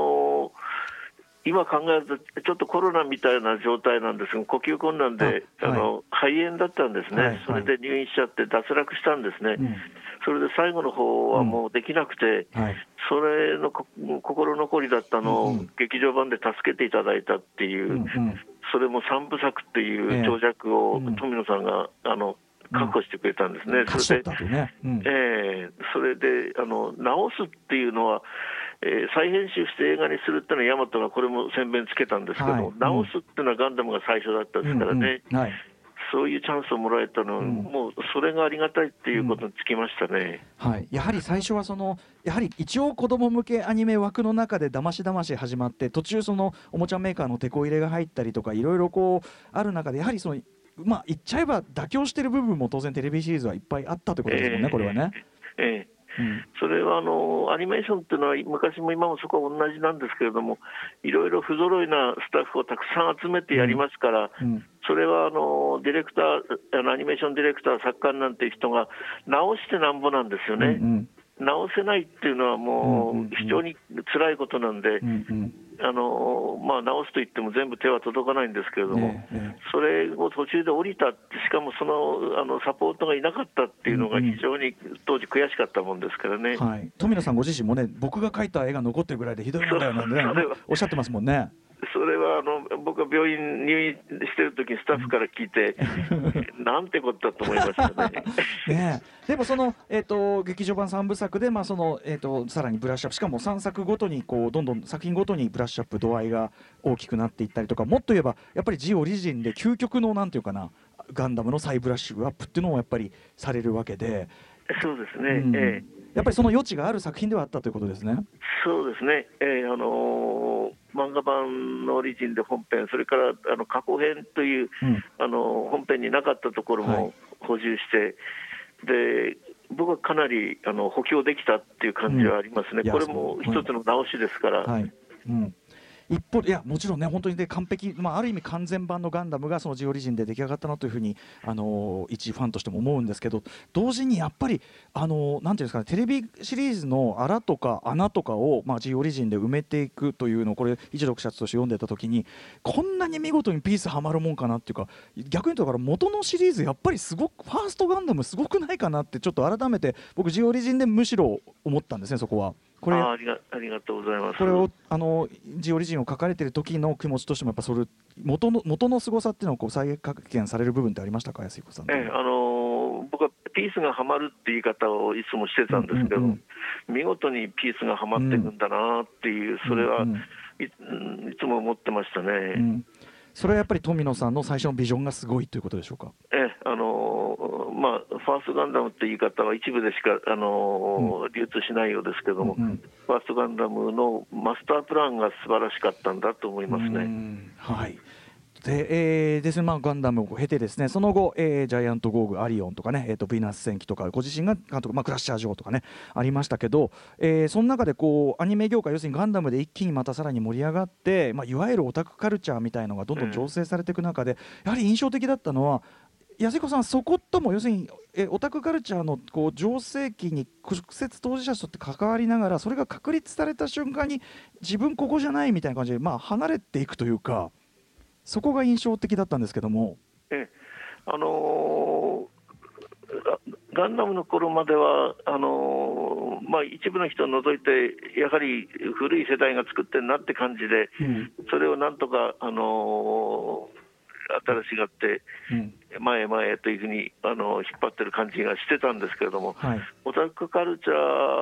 今考えると、ちょっっとコロナみたいな状態なんですが、呼吸困難で、あはい。あの肺炎だったんですね、はい。はいそれで入院しちゃって脱落したんですね、うん。それで最後の方はもうできなくて、はい。それのこ心残りだったのをうん。うん劇場版で助けていただいたっていう、うん。うん。それも三部作っていええ。う長尺をうん。富野さんがあの確保してくれたんですね。勝ちそれでね、うん。ええ。それであの直すっていうのは、えー再編集して映画にするっていうのは、ヤマトがこれも宣伝つけたんですけど、はい。うん直すっていうのはガンダムが最初だったですからね、うんうんはい。そういうチャンスをもらえたのは、うん。もうそれがありがたいっていうことにつきましたね。はい、やはり最初はそのやはり一応子供向けアニメ枠の中でだましだまし始まって途中そのおもちゃメーカーの手こ入れが入ったりとかいろいろこうある中でやはりそのまあ言っちゃえば妥協してる部分も当然テレビシリーズはいっぱいあったということですもんね、ええ。これはね。ええ。うんそれはあのアニメーションっていうのは昔も今もそこは同じなんですけれどもいろいろ不揃いなスタッフをたくさん集めてやりますから、うん。それはあのディレクターアニメーションディレクター作家なんていう人が直してなんぼなんですよね、うん直せないっていうのはもう非常に辛いことなんで、あのまあ、直すと言っても全部手は届かないんですけれども、それを途中で降りたしかもそのあのサポートがいなかったっていうのが非常に当時悔しかったもんですからね。はい、富野さんご自身もね僕が描いた絵が残ってるぐらいでひどいもんだよなんてねおっしゃってますもんね。それあの僕は病院入院してる時にスタッフから聞いて、なんてことだと思いましたね。ねえ。でもその、えー、と劇場版3部作で、まあそのえー、とさらにブラッシュアップしかも3作ごとにこうどんどん作品ごとにブラッシュアップ度合いが大きくなっていったりとかもっと言えばやっぱりジオリジンで究極のなんていうかなガンダムの再ブラッシュアップっていうのもやっぱりされるわけで、そうですね、うん。ええやっぱりその余地がある作品ではあったということですね。そうですね、えーあのー漫画版のオリジンで本編、それからあの過去編という、うん。あのー本編になかったところはい。も補充して、で僕はかなりあの補強できたっていう感じはありますね、うん。これも一つの直しですから、はい。うん一方いやもちろんね本当にで完璧、まあ、ある意味完全版のガンダムがそのジオリジンで出来上がったなというふうに、あの一ファンとしても思うんですけど同時にやっぱり、あのなんていうんですかねテレビシリーズの穴とか穴とかを、まあ、ジオリジンで埋めていくというのをこれ一読者として読んでた時にこんなに見事にピースはまるもんかなっていうか逆に言うとだから元のシリーズやっぱりすごくファーストガンダムすごくないかなってちょっと改めて僕ジオリジンでむしろ思ったんですねそこは。これありがありがとうございます。これをあのジオリジンを書かれてる時の気持ちとしてもやっぱそれ元の元の凄さっていうのをこう再発見される部分ってありましたか？安彦さん。ええあのー僕はピースがはまるって言い方をいつもしてたんですけど、うんうん見事にピースがはまっていくんだなっていう、それは、うんうんいうんいつも思ってましたね。うんそれはやっぱり富野さんの最初のビジョンがすごいということでしょうか？ええあのーまあ、ファーストガンダムって言い方は一部でしか、あのー流通しないようですけども、うんうんファーストガンダムのマスタープランが素晴らしかったんだと思いますうね。んはい。で、えーですね、まあ、ガンダムを経てですねその後、えージャイアント・ゴーグ、アリオンとかね、えー、とヴィーナス戦記とかご自身が監督、まあ、クラッシャー・ジョーとかねありましたけど、えーその中でこうアニメ業界要するにガンダムで一気にまたさらに盛り上がって、まあ、いわゆるオタクカルチャーみたいのがどんどん醸成されていく中で、やはり印象的だったのは安彦さん、そことも要するにえオタクカルチャーのこう醸成期に直接当事者として関わりながらそれが確立された瞬間に自分ここじゃないみたいな感じで、まあ、離れていくというかそこが印象的だったんですけども。ええ。あのーあガンダムの頃まではあのーまあ、一部の人を除いて、やはり古い世代が作ってるなって感じで、うん。それをなんとか、あのー新しがって、うん。前へ前へというふうに、あのー引っ張ってる感じがしてたんですけれども、はい。オタクカルチャ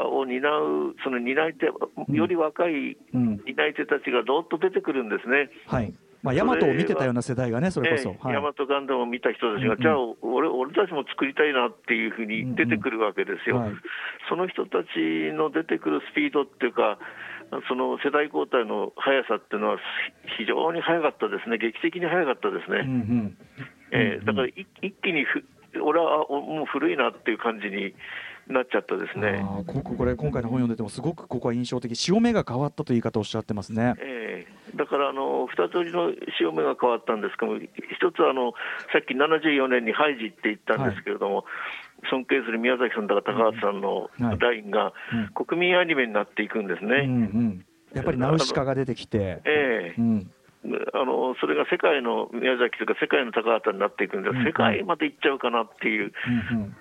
ーを担う、その担い手、より若いうん。担い手たちがどーっと出てくるんですね。はいまあ、ヤマトを見てたような世代がね、それこそ。ええはい。ヤマトガンダムを見た人たちが、うんうん。じゃあ俺、俺たちも作りたいなっていうふうに出てくるわけですよ、はいその人たちの出てくるスピードっていうか、その世代交代の速さっていうのは、非常に速かったですね、劇的に速かったですね、うんうん。ええだからい一気にふ、俺はあもう古いなっていう感じになっちゃったですね。こここれ今回の本読んでてもすごくここは印象的。潮目が変わったという言い方をおっしゃってますね。ええ。だからあの2通りの潮目が変わったんですけども、一つはあのさっき74年にハイジって言ったんですけれども、尊敬する宮崎さんとか高橋さんのはい。ラインが国民アニメになっていくんですうんうね。ん、やっぱりナウシカが出てきて、ええ。うん。あのそれが世界の宮崎というか、世界の高畑になっていくんで、うん世界まで行っちゃうかなっていう、うん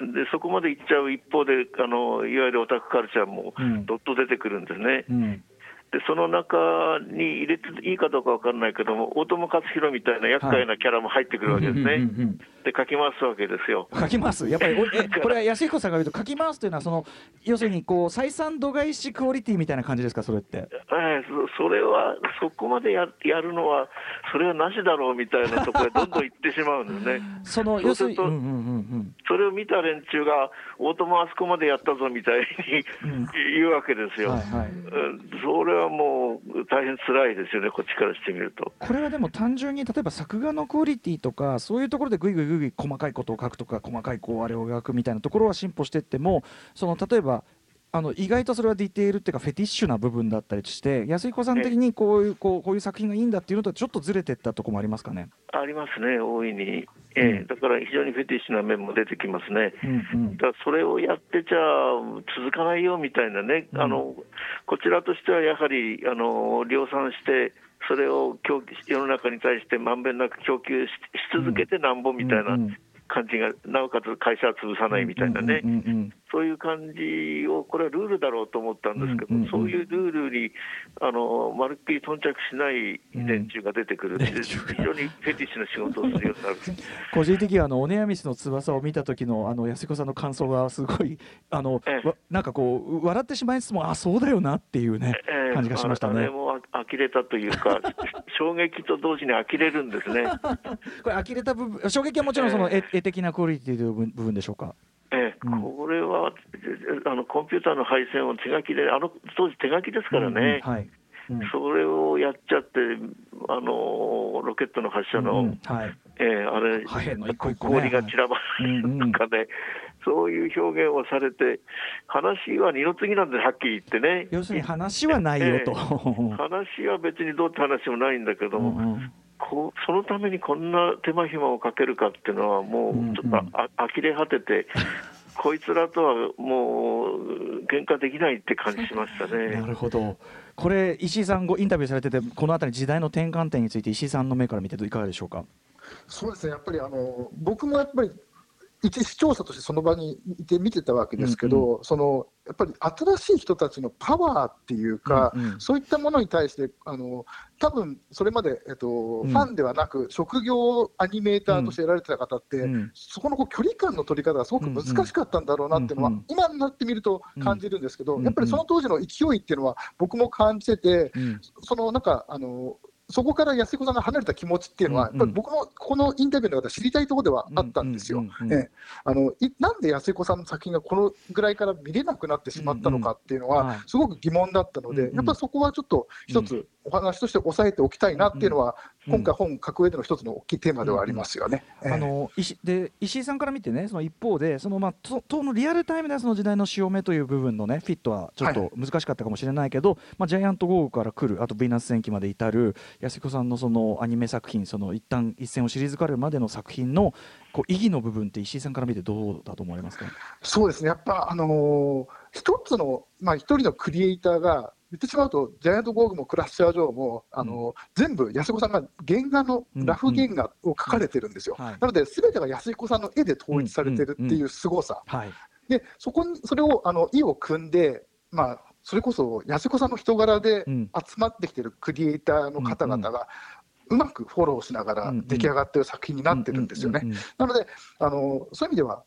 でそこまで行っちゃう一方であの、いわゆるオタクカルチャーもうんどっと出てくるんですね。うんうんでその中に入れていいかどうか分からないけども、大友克洋みたいな厄介なキャラも入ってくるわけですね。うんうんうんうんで書き回すわけですよ。書きますやっぱりこれは安彦さんが言うと書きますというのはその要するにこう採算度外視クオリティみたいな感じですかそれって？ええそそれは、そこまでややるのは、それはなしだろうみたいなところへどんどん行ってしまうんですね。そのそうすると要するにそれを見た連中が、大友あそこまでやったぞみたいにうん言うわけですよ。はいはいうんそれはもう大変辛いですよね、こっちからしてみると。これはでも単純に例えば作画のクオリティとかそういうところでぐいぐいぐいぐい細かいことを書くとか細かいこうあれを描くみたいなところは進歩していってもその例えばあの意外とそれはディテールっていうかフェティッシュな部分だったりして安彦さん的にこういうこうこういう作品がいいんだっていうのとはちょっとずれていったとこもありますかね？ありますね、大いに。ええ。だから非常にフェティッシュな面も出てきますね。うんうん。だからそれをやってちゃ続かないよみたいなね、うん。あのこちらとしてはやはりあの量産して、それを供給世の中に対してまんべんなく供給しし続けてなんぼみたいなうんうん感じが、なおかつ会社は潰さないみたいなね、うんうんうんそういう感じを、これはルールだろうと思ったんですけど、うんうんうんそういうルールにあのまるっきり頓着しない連中が出てくるって、連中が非常にフェティッシュな仕事をするようになる。個人的にはあのオネアミスの翼を見た時のあの安彦さんの感想がすごい あの、なんかこう笑ってしまいつつもあそうだよなっていうね、ええ感じがしましたね。もあ呆れたというか、衝撃と同時に呆れるんですね。これ呆れた部分衝撃はもちろんその絵,、絵的なクオリティという部分でしょうか？ええ。うん。これはあのコンピューターの配線を手書きで、あの当時手書きですからね、うんはい。うん。それをやっちゃって、あのロケットの発射の、うんはい。ええあれ、一個一個ね。氷が散らばるとかね、そういう表現をされて、話は二の次なんで、はっきり言ってね、要するに話はないよと。話は別にどうって話もないんだけども、うんうんこうそのためにこんな手間暇をかけるかっていうのは、もうんうんうちょっとあ呆れ果てて、こいつらとはもう喧嘩できないって感じしましたなね。るほど。これ石井さんごインタビューされててこのあたり時代の転換点について石井さんの目から見ていかがでしょうか？そうですね、やっぱりあの僕もやっぱり一視聴者としてその場にいて見てたわけですけど、そのやっぱり新しい人たちのパワーっていうか、うんうん。そういったものに対して、あの多分それまで、えっとうん。ファンではなく、職業アニメーターとしてやられてた方って、うん。そこのこう距離感の取り方がすごく難しかったんだろうなっていうのは、うんうん。今になってみると感じるんですけど、うん。やっぱりその当時の勢いっていうのは、僕も感じてて、うん。そのなんかあのそこから安彦さんが離れた気持ちっていうのは、うんうん。やっぱり僕もこのインタビューの中で知りたいところではあったんですよ。なんで安彦さんの作品がこのぐらいから見れなくなってしまったのかっていうのは、すごく疑問だったので、うんうん。やっぱりそこはちょっと一つお話として押さえておきたいなっていうのは、うん今回、本書く上での一つの大きいテーマではありますよね。ええあの石で石井さんから見てねその一方でそのまあととのリアルタイムではその時代の潮目という部分のねフィットはちょっと難しかったかもしれないけど、まあジャイアント豪雨から来るあとヴィーナス戦記まで至る安彦さんのそのアニメ作品その一旦一線を退かれるまでの作品のこう意義の部分って石井さんから見てどうだと思われますか？そうですね、やっぱ、あのー一つの、まあ、一人のクリエイターが、言ってしまうと、ジャイアントゴーグもクラッシャー上も、あのー全部、安彦さんが原画の、ラフ原画を描かれてるんですよ。はいなので、すべてが安彦さんの絵で統一されてるっていう凄さ。はい。で、そこに、それを、あの、意を組んで、まあ、それこそ安彦さんの人柄でうん集まってきてるクリエイターの方々が、うまくフォローしながら出来上がってる作品になってるんですよね。うんうんうんなので、あのそういう意味では、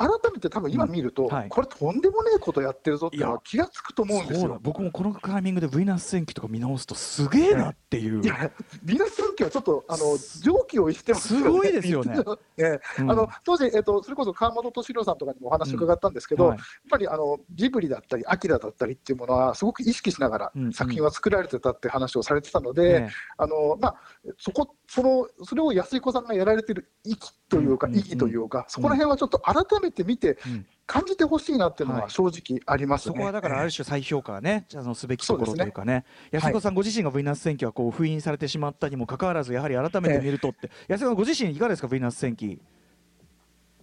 改めて多分今見ると、うんはい。これ、とんでもねえことやってるぞっていうのは気がつくと思うんですよ。僕もこのタイミングでヴィーナス戦記とか見直すとすげえなっていう。いや、ビナス戦記はちょっとあの常軌を逸してます。よね。すごいですよね。ええ。うん。あの当時、えっと、それこそ川本敏郎さんとかにもお話伺ったんですけど、はい。やっぱりあのジブリだったり、アキラだったりっていうものは、すごく意識しながらうんうん。作品は作られてたって話をされてたので、ねあのまあ、そこそのそれを安彦さんがやられてる意気というか、うんうん。意義というか、そこら辺はちょっと改めて見て、うん。感じてほしいなっていうのははい。正直ありますね。そこはだからある種再評価がね、あのすべきところというかね、安彦さんご自身がヴィーナス戦記はこう封印されてしまったにもかかわらず、やはり改めて見るとって、安彦さんご自身いかがですか、ヴィーナス戦記。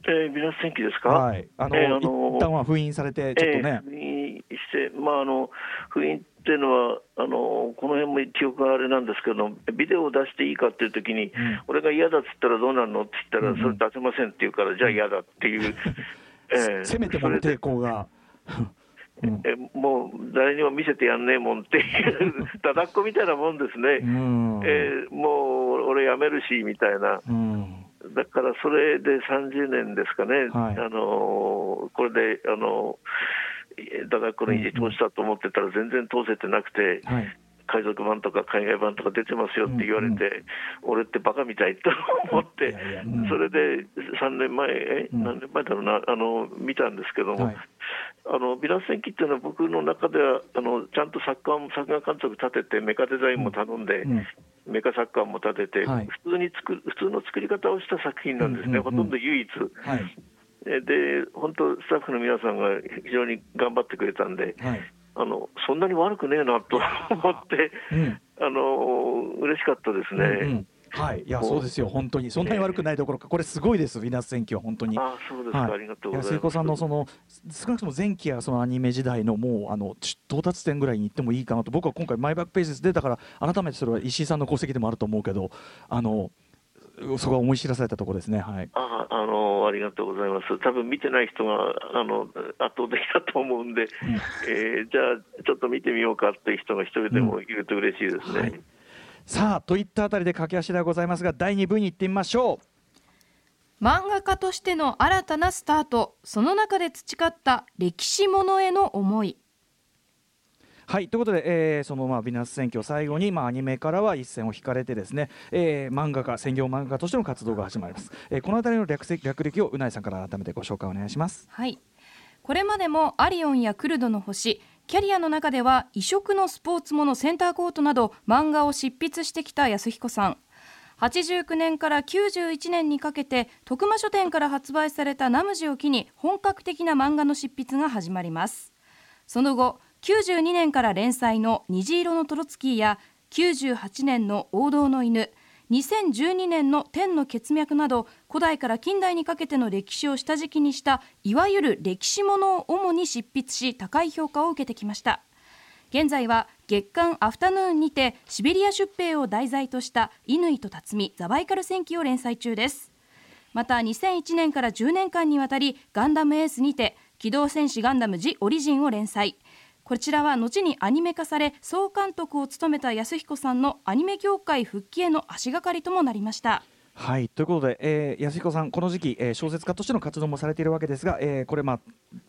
えー、ビナス戦記ですか、はい、あの、えーあの一旦は封印されて、ちょっとね。え、ー封印して、まあ、あの封印っていうのはあの、この辺も記憶があれなんですけど、ビデオを出していいかっていうときに、ん。俺が嫌だっつったらどうなるのって言ったら、それ出せませんって言うから、じゃあ嫌だっていう、えーせめてもの抵抗が。うん。えもう誰にも見せてやんねえもんっていう、だだっこみたいなもんですね、うん。えーもう俺辞めるしみたいな、うん。だからそれで30年ですかね、はい。あのこれで、あのだだっこの維持通したと思ってたら、全然通せてなくて、はい。海賊版とか海外版とか出てますよって言われて、うん。俺ってバカみたいと思って、いやいやうん。それで3年前、えうん。何年前だろうな、あの見たんですけども、はい。あのビラス戦記っていうのは、僕の中ではあのちゃんと作家も作画監督立てて、メカデザインも頼んで、うん。メカ作家も立てて、はい。普通に作る普通の作り方をした作品なんですね、うんうんうん。ほとんど唯一。はい。えで、本当、スタッフの皆さんが非常に頑張ってくれたんで、はい。あのそんなに悪くねえなと思って、うん。あの嬉しかったですね。うんうん。はい、いや、そう。ですよ、本当に、そんなに悪くないどころか、これすごいです、ヴィーナス戦記は本当に。あそうですか、はい。ありがとうございます。安彦さんのその少なくとも前期やそのアニメ時代のもうあのち到達点ぐらいに行ってもいいかなと。僕は今回マイバックページでだから改めてそれは石井さんの功績でもあると思うけどあのそこは思い知らされたところですね。はい。ああのありがとうございます。多分見てない人があの圧倒的だと思うんで、えーじゃあちょっと見てみようかっていう人が一人でもいると嬉しいですね。はいさあといったあたりで駆け足ではございますが第2部に行ってみましょう。漫画家としての新たなスタートその中で培った歴史ものへの思いはいということで、えーそのまあビナス選挙最後にまあアニメからは一線を引かれてですね、えー漫画家専業漫画家としての活動が始まります。えーこのあたりの略略歴をうないさんから改めてご紹介お願いします。はいこれまでもアリオンやクルドの星キャリアの中では異色のスポーツものセンターコートなど漫画を執筆してきた安彦さん89年から91年にかけて徳間書店から発売されたナムジを機に本格的な漫画の執筆が始まりますその後92年から連載の虹色のトロツキーや98年の王道の犬2012年の天の血脈など古代から近代にかけての歴史を下敷きにしたいわゆる歴史ものを主に執筆し高い評価を受けてきました。現在は月刊アフタヌーンにてシベリア出兵を題材とした乾と辰巳ザバイカル戦記を連載中です。また2001年から10年間にわたりガンダムエースにて機動戦士ガンダムジオリジンを連載。こちらは後にアニメ化され総監督を務めた安彦さんのアニメ業界復帰への足がかりともなりましたはいということで、えー安彦さん、この時期、えー小説家としての活動もされているわけですが、えーこれ、まあ、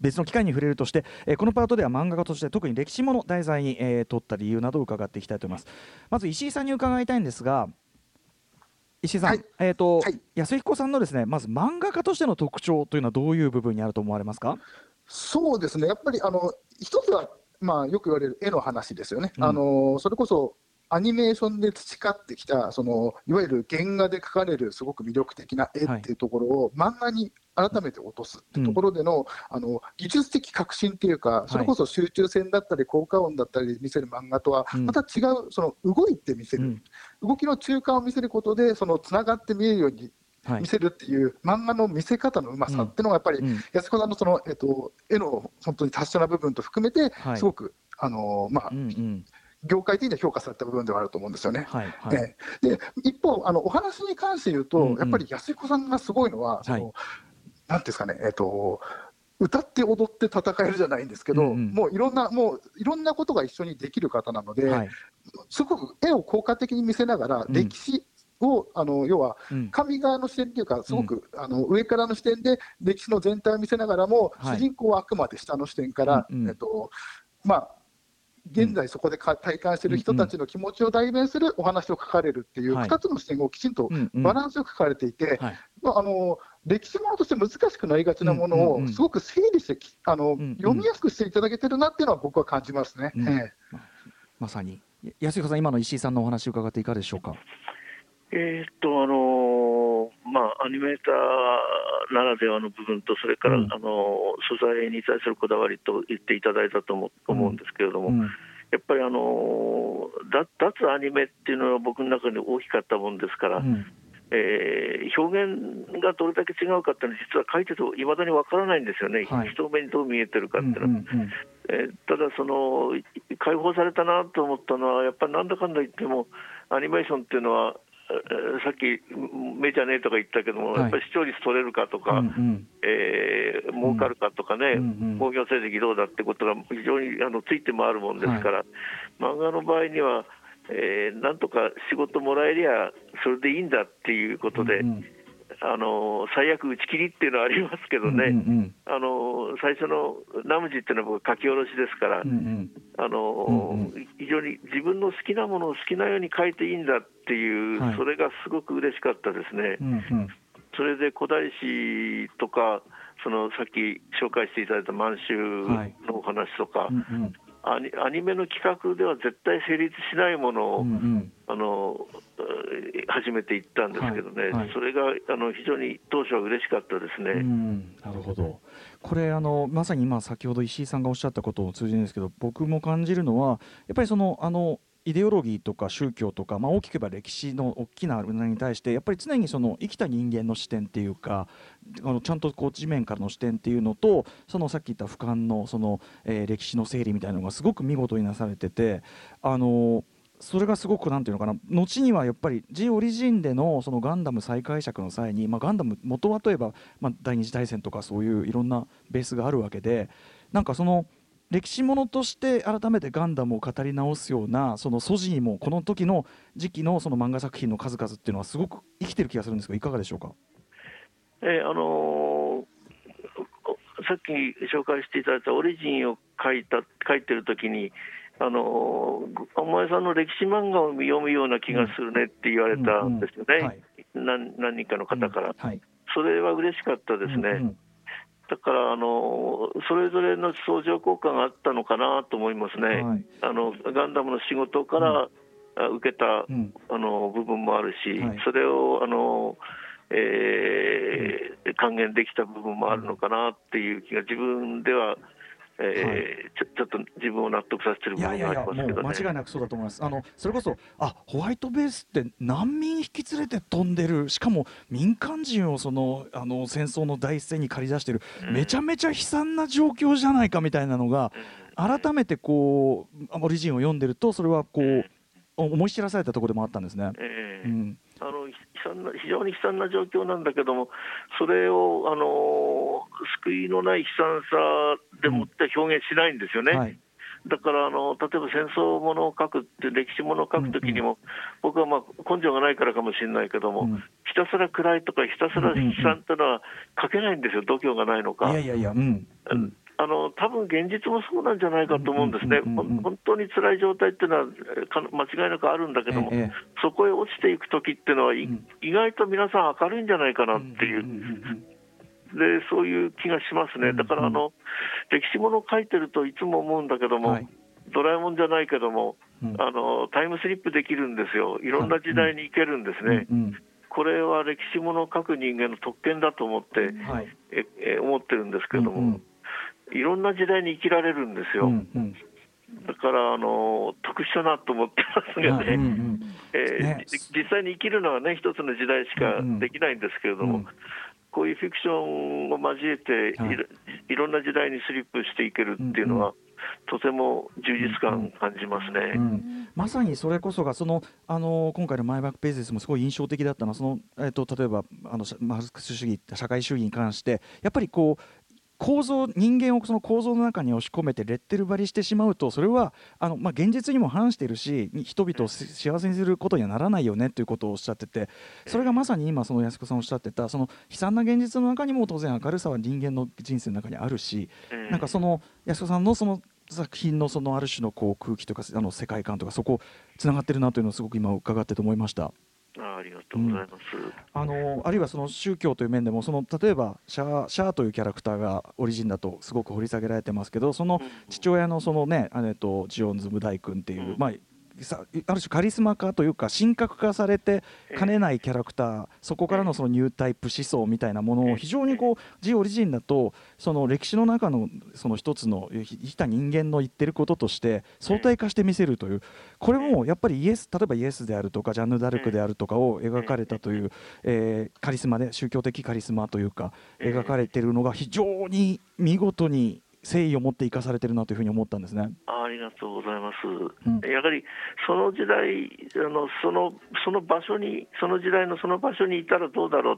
別の機会に触れるとして、えーこのパートでは漫画家として特に歴史もの題材に、えー取った理由などを伺っていきたいと思います。まず石井さんに伺いたいんですが、石井さん、はいえーとはい安彦さんのですねまず漫画家としての特徴というのはどういう部分にあると思われますか？そうですね、やっぱりあの一つは、まあ、よく言われる絵の話ですよね、うん。あのそれこそアニメーションで培ってきたその、いわゆる原画で描かれるすごく魅力的な絵っていうところを、漫画に改めて落とすっていうところでの,、あの技術的革新っていうか、それこそ集中線だったり、効果音だったり見せる漫画とは、うん。また違う、その動いて見せる、うん。動きの中間を見せることで、そのつながって見えるようにはい見せるっていう、漫画の見せ方のうまさっていうのがやっぱり、うん。安子さんのその、えっと、絵の本当に達者な部分と含めては、い。すごく、あのまあうんうん。業界的には評価された部分ではあると思うんですよね。はいはい。ええで一方あの、お話に関して言うと、うんうん。やっぱり安子さんがすごいのは、そのはい。なんていうんですかね、えっと、歌って踊って戦えるじゃないんですけど、うんうん。もういろんな、もういろんなことが一緒にできる方なので、はい。すごく絵を効果的に見せながら、うん。歴史を、あの要はうん。上側の視点っていうか、すごく、あの上からの視点で歴史の全体を見せながらも、はい。主人公はあくまで下の視点から、えっとまあ、現在そこでか体感している人たちの気持ちを代弁するお話を書かれるっていう、はい。2つの視点をきちんとバランスよく書かれていて、はい。まあ、あの歴史ものとして難しくなりがちなものをすごく整理してきあの、読みやすくしていただけてるなっていうのは僕は感じますね。うん。ええまさにや安彦さん今の石井さんのお話を伺っていかがでしょうか。えーっとあのーまあ、アニメーターならではの部分と、それから、うん。あのー素材に対するこだわりと言っていただいたと思思うんですけれども、うん。やっぱり、あの脱アニメっていうのは僕の中で大きかったもんですから、うん。えー表現がどれだけ違うかっていうのは、実は書いてるといまだにわからないんですよね、はい。人目にどう見えてるかっていうのは。うんうんえーただその、い解放されたなと思ったのは、やっぱりなんだかんだ言っても、アニメーションっていうのは、えーさっき、目じゃねえとか言ったけども、はい。やっぱり視聴率取れるかとうか、んうん。えー儲かるかとかね、うん。うん興行成績どうだってことが非常にあのついて回るもんですから、漫画の場合には、えーなんとか仕事もらえりゃ、それでいいんだっていうことで、うんあの最悪打ち切りっていうのはありますけどね。うんうんあの最初のナムジっていうのは僕書き下ろしですから、うんうん。あのうんうん。非常に自分の好きなものを好きなように書いていいんだっていう、はい。それがすごく嬉しかったですね。うんうん。それで古代史とか、そのさっき紹介していただいた満州のお話とか、うんうんアニアニメの企画では絶対成立しないものを、うんうん。あのえー始めていったんですけどね、はいはい。それがあの非常に当初は嬉しかったですね。うんなるほど。これあのまさに今先ほど石井さんがおっしゃったことを通じるんですけど僕も感じるのはやっぱりそのあのイデオロギーとか宗教とか、まあ、大きく言えば歴史の大きなものに対してやっぱり常にその生きた人間の視点っていうかあのちゃんとこう地面からの視点っていうのとそのさっき言った俯瞰のその、えー歴史の整理みたいなのがすごく見事になされててあのそれがすごくなんていうのかな後にはやっぱり「ジ・オリジン」でのそのガンダム再解釈の際に、まあ、ガンダム元はといえば、まあ、第二次大戦とかそういういろんなベースがあるわけでなんかその歴史ものとして改めてガンダムを語り直すようなその素地にもこの時の時期のその漫画作品の数々っていうのはすごく生きてる気がするんですがいかがでしょうか？えーあのーさっき紹介していただいたオリジンを書いた書いてる時に、あのーお前さんの歴史漫画を読むような気がするねって言われたんですよね、何何人かの方から、はい。それは嬉しかったですね、うんうんだから、あのーそれぞれの相乗効果があったのかなと思いますね、はい。あのガンダムの仕事から、あ受けた、うん。あの部分もあるし、はい。それをあの、えー還元できた部分もあるのかなっていう気が自分では、えーちょちょっと自分を納得させてる部分がありますけどね。う間違いなくそうだと思います。あのそれこそ、あホワイトベースって難民引き連れて飛んでる、しかも民間人をそのあの戦争の第一線に駆り出してる、めちゃめちゃ悲惨な状況じゃないかみたいなのが、改めてこうオリジンを読んでると、それはこう思い知らされたところでもあったんですね。えーうん、あの悲惨な非常に悲惨な状況なんだけども、それを、あの救いのない悲惨さでもって表現しないんですよね。はい、だからあの、例えば戦争ものを書くって、歴史ものを書くときにも、僕はまあ根性がないからかもしれないけども、うん。ひたすら暗いとか、ひたすら悲惨っていうのは書けないんですよ、度胸がないのか。いやいやうんあの多分現実もそうなんじゃないかと思うんですね、本当に辛い状態っていうのは間違いなくあるんだけども、ええええ。そこへ落ちていくときっていうのは、いうん。意外と皆さん明るいんじゃないかなっていう、でそういう気がしますね、だからあの、歴史ものを書いてるといつも思うんだけども、はい。ドラえもんじゃないけども、うん。あの、タイムスリップできるんですよ、いろんな時代に行けるんですね、これは歴史ものを書く人間の特権だと思って、はい。ええ思ってるんですけれども、うんうんいろんな時代に生きられるんですよ。うんうん。だから、あの特殊だなと思ってますがね、うんうんえーね。じ実際に生きるのはね、一つの時代しかできないんですけれども、うん。こういうフィクションを交えていはい。ろ、い、ろんな時代にスリップしていけるっていうのは、とても充実感感じますね。うん。まさにそれこそがその、あの今回のマイバックページですもすごい印象的だったのはその、えっと例えばあのしマルクス主義社会主義に関してやっぱりこう構造人間をその構造の中に押し込めてレッテル張りしてしまうとそれはあの、まあ、現実にも反しているし人々をし幸せにすることにはならないよねということをおっしゃっててそれがまさに今その安子さんおっしゃってたその悲惨な現実の中にも当然明るさは人間の人生の中にあるしええなんかその安子さんのその作品のそのある種のこう空気とかあの世界観とかそこつながってるなというのをすごく今伺ってて思いました。あありがとうございます。あのあるいはその宗教という面でもその例えばシャーシャーというキャラクターがオリジンだとすごく掘り下げられてますけどその父親のそのね姉とジオンズムダイ君っていう、うん。まあさある種カリスマ化というか神格化されてかねないキャラクターそこからのそのニュータイプ思想みたいなものを非常にこう「ジ・オリジン」だとその歴史の中のその一つの生きた人間の言ってることとして相対化して見せるというこれもやっぱりイエス例えばイエスであるとかジャンヌ・ダルクであるとかを描かれたという、えーカリスマで宗教的カリスマというか描かれているのが非常に見事に誠意を持って生かされてるなというふうに思ったんですね。あありがとうございます。うん。やはりその時代あのその、その場所に、その時代のその場所にいたらどうだろう、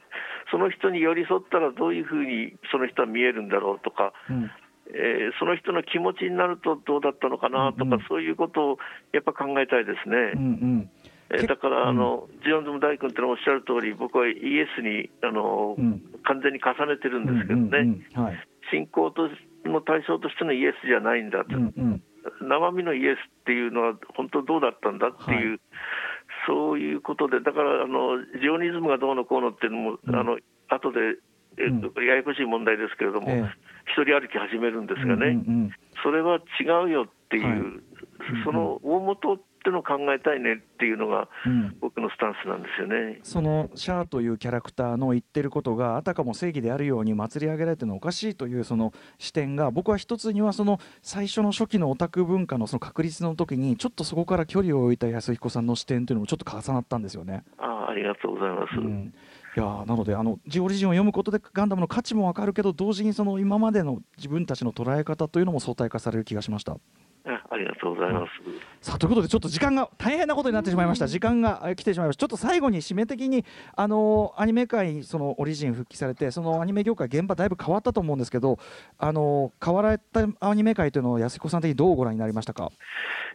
その人に寄り添ったらどういうふうにその人は見えるんだろうとか、うん。えーその人の気持ちになるとどうだったのかなとか、うんうん。そういうことをやっぱ考えたいですね。うんうん。えーだから、あのジオンズム大君ってのはおっしゃる通り、僕はイエスにあの、うん。完全に重ねてるんですけどね、うんうんはい。信仰との対象としてのイエスじゃないんだと、うんうん。生身のイエスっていうのは本当どうだったんだっていう、はそういうことで、だからあのジオニズムがどうのこうのっていうのも、うん。あの後で、えっとややこしい問題ですけれども、ええ。一人歩き始めるんですがね、うんうんそれは違うよっていう、はい。その大元ってのを考えたいねっていうのがうん僕のスタンスなんですよね。そのシャアというキャラクターの言ってることがあたかも正義であるように祭り上げられてるのはおかしいというその視点が僕は一つにはその最初の初期のオタク文化のその確立の時にちょっとそこから距離を置いた安彦さんの視点というのもちょっと重なったんですよね。ああありがとうございます。うんいやーなのであのジオリジンを読むことでガンダムの価値もわかるけど同時にその今までの自分たちの捉え方というのも相対化される気がしました。あありがとうございます。さあということでちょっと時間が大変なことになってしまいました。時間がえ来てしまいました。ちょっと最後に締め的にあのアニメ界そのオリジン復帰されてそのアニメ業界現場だいぶ変わったと思うんですけどあの変わられたアニメ界というのを安彦さん的にどうご覧になりましたか？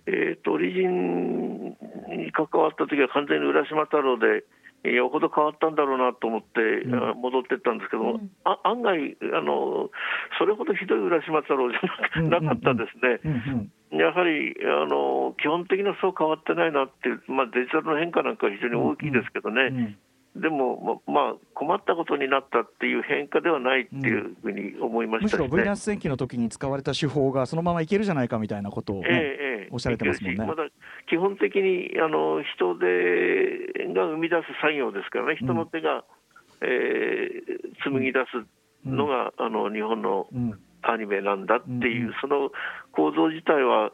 えー、とオリジンに関わった時は完全に浦島太郎で、えーよほど変わったんだろうなと思って、うん。あ戻ってったんですけども、うん。あ案外あの、それほどひどい浦島太郎じゃうんななかったですね。やはりあの基本的にはそう変わってないなっていう、まあ、デジタルの変化なんかは非常に大きいですけどね、うんでも、ままあ、困ったことになったっていう変化ではないっていうふうに思いまむしろしたしね。V ナス戦記の時に使われた手法がそのままいけるじゃないかみたいなことを、ねええええ。おっしゃられてますもんね。まだ基本的にあの人手が生み出す作業ですからね、人の手が、えー紡ぎ出すのが、あの日本のうん。アニメなんだっていう、うん。その構造自体は、うん。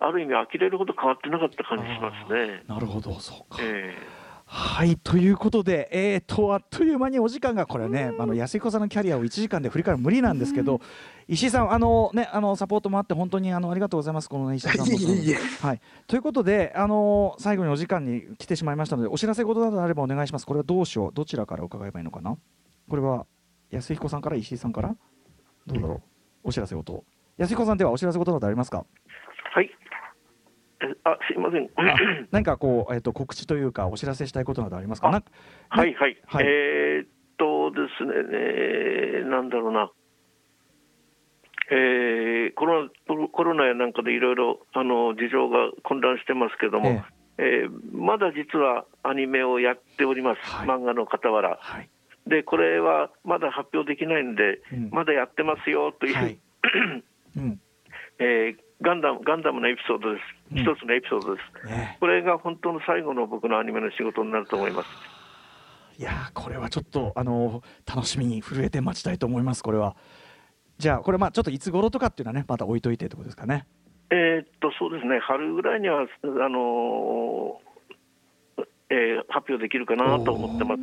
ある意味、呆れるほど変わってなかった感じしますね。なるほどそうか、えはいということで、えー、とあっという間にお時間がこれね、あの安彦さんのキャリアを1時間で振り返るの無理なんですけど、石井さんあの、ね、あのサポートもあって本当にあのありがとうございます、この、ね、石井さん はい。ということであの最後にお時間に来てしまいましたのでお知らせ事などあればお願いします。これはどうしよう。どちらから伺えばいいのかな？これは安彦さんから石井さんから？どうだろう。お知らせ事。安彦さんではお知らせ事などありますか？はい。えあすいません。あ 何かこう、えっと告知というかお知らせしたいことなどありますか？あなんかはいはい、はい。えーっとですね、えーなんだろうな、えーコロナコロナやなんかでいろいろあの事情が混乱してますけども、ええ。ーまだ実はアニメをやっております、はい。漫画の傍ら。はい。で、これはまだ発表できないんで、うん。まだやってますよという、はい。うん。えーガンダムガンダムのエピソードです、うん一つのエピソードです。ねこれが本当の最後の僕のアニメの仕事になると思います。いやーこれはちょっとあの楽しみに震えて待ちたいと思いますこれはじゃあこれまあちょっといつ頃とかっていうのはねまた置いといてってことですかねえーっとそうですね、春ぐらいにはあのーえー発表できるかなと思ってます。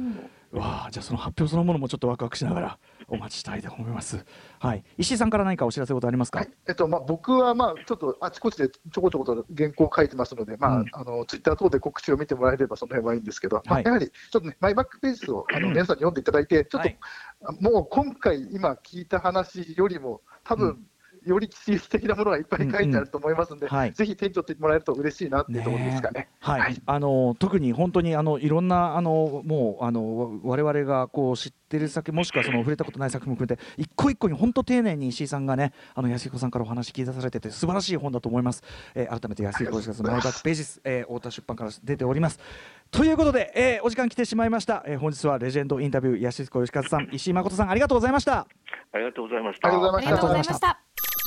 うわあじゃあその発表そのものもちょっとワクワクしながらお待ちしたいと思います。はい。石井さんから何かお知らせことありますか、はい。えっとまあ、僕はまあちょっとあちこちでちょこちょこと原稿を書いてますので、まあうん。あのツイッター等で告知を見てもらえればその辺はいいんですけど、まあ、はいやはりちょっとね、マイバックページをあの皆さんに読んでいただいて、ちょっと、はい。もう今回、今聞いた話よりも、多分、うんより知識的なものがいっぱい書いてあると思いますので、うんうん。はい。ぜひ手に取ってもらえると嬉しいなっていうところですかね。はい、はい。あの特に本当にあのいろんなあのもうあのわ我々がこう知ってる作もしくはその触れたことない作品も含めて一個一個に本当丁寧に石井さんがねあの安彦さんからお話聞き出されてて素晴らしい本だと思います、えー改めて安彦ですマイバックページス、えー、太田出版から出ております。ということで、えーお時間来てしまいました、えー本日はレジェンドインタビュー安彦義和さん石井誠さんありがとうございました。ありがとうございました。ありがとうございました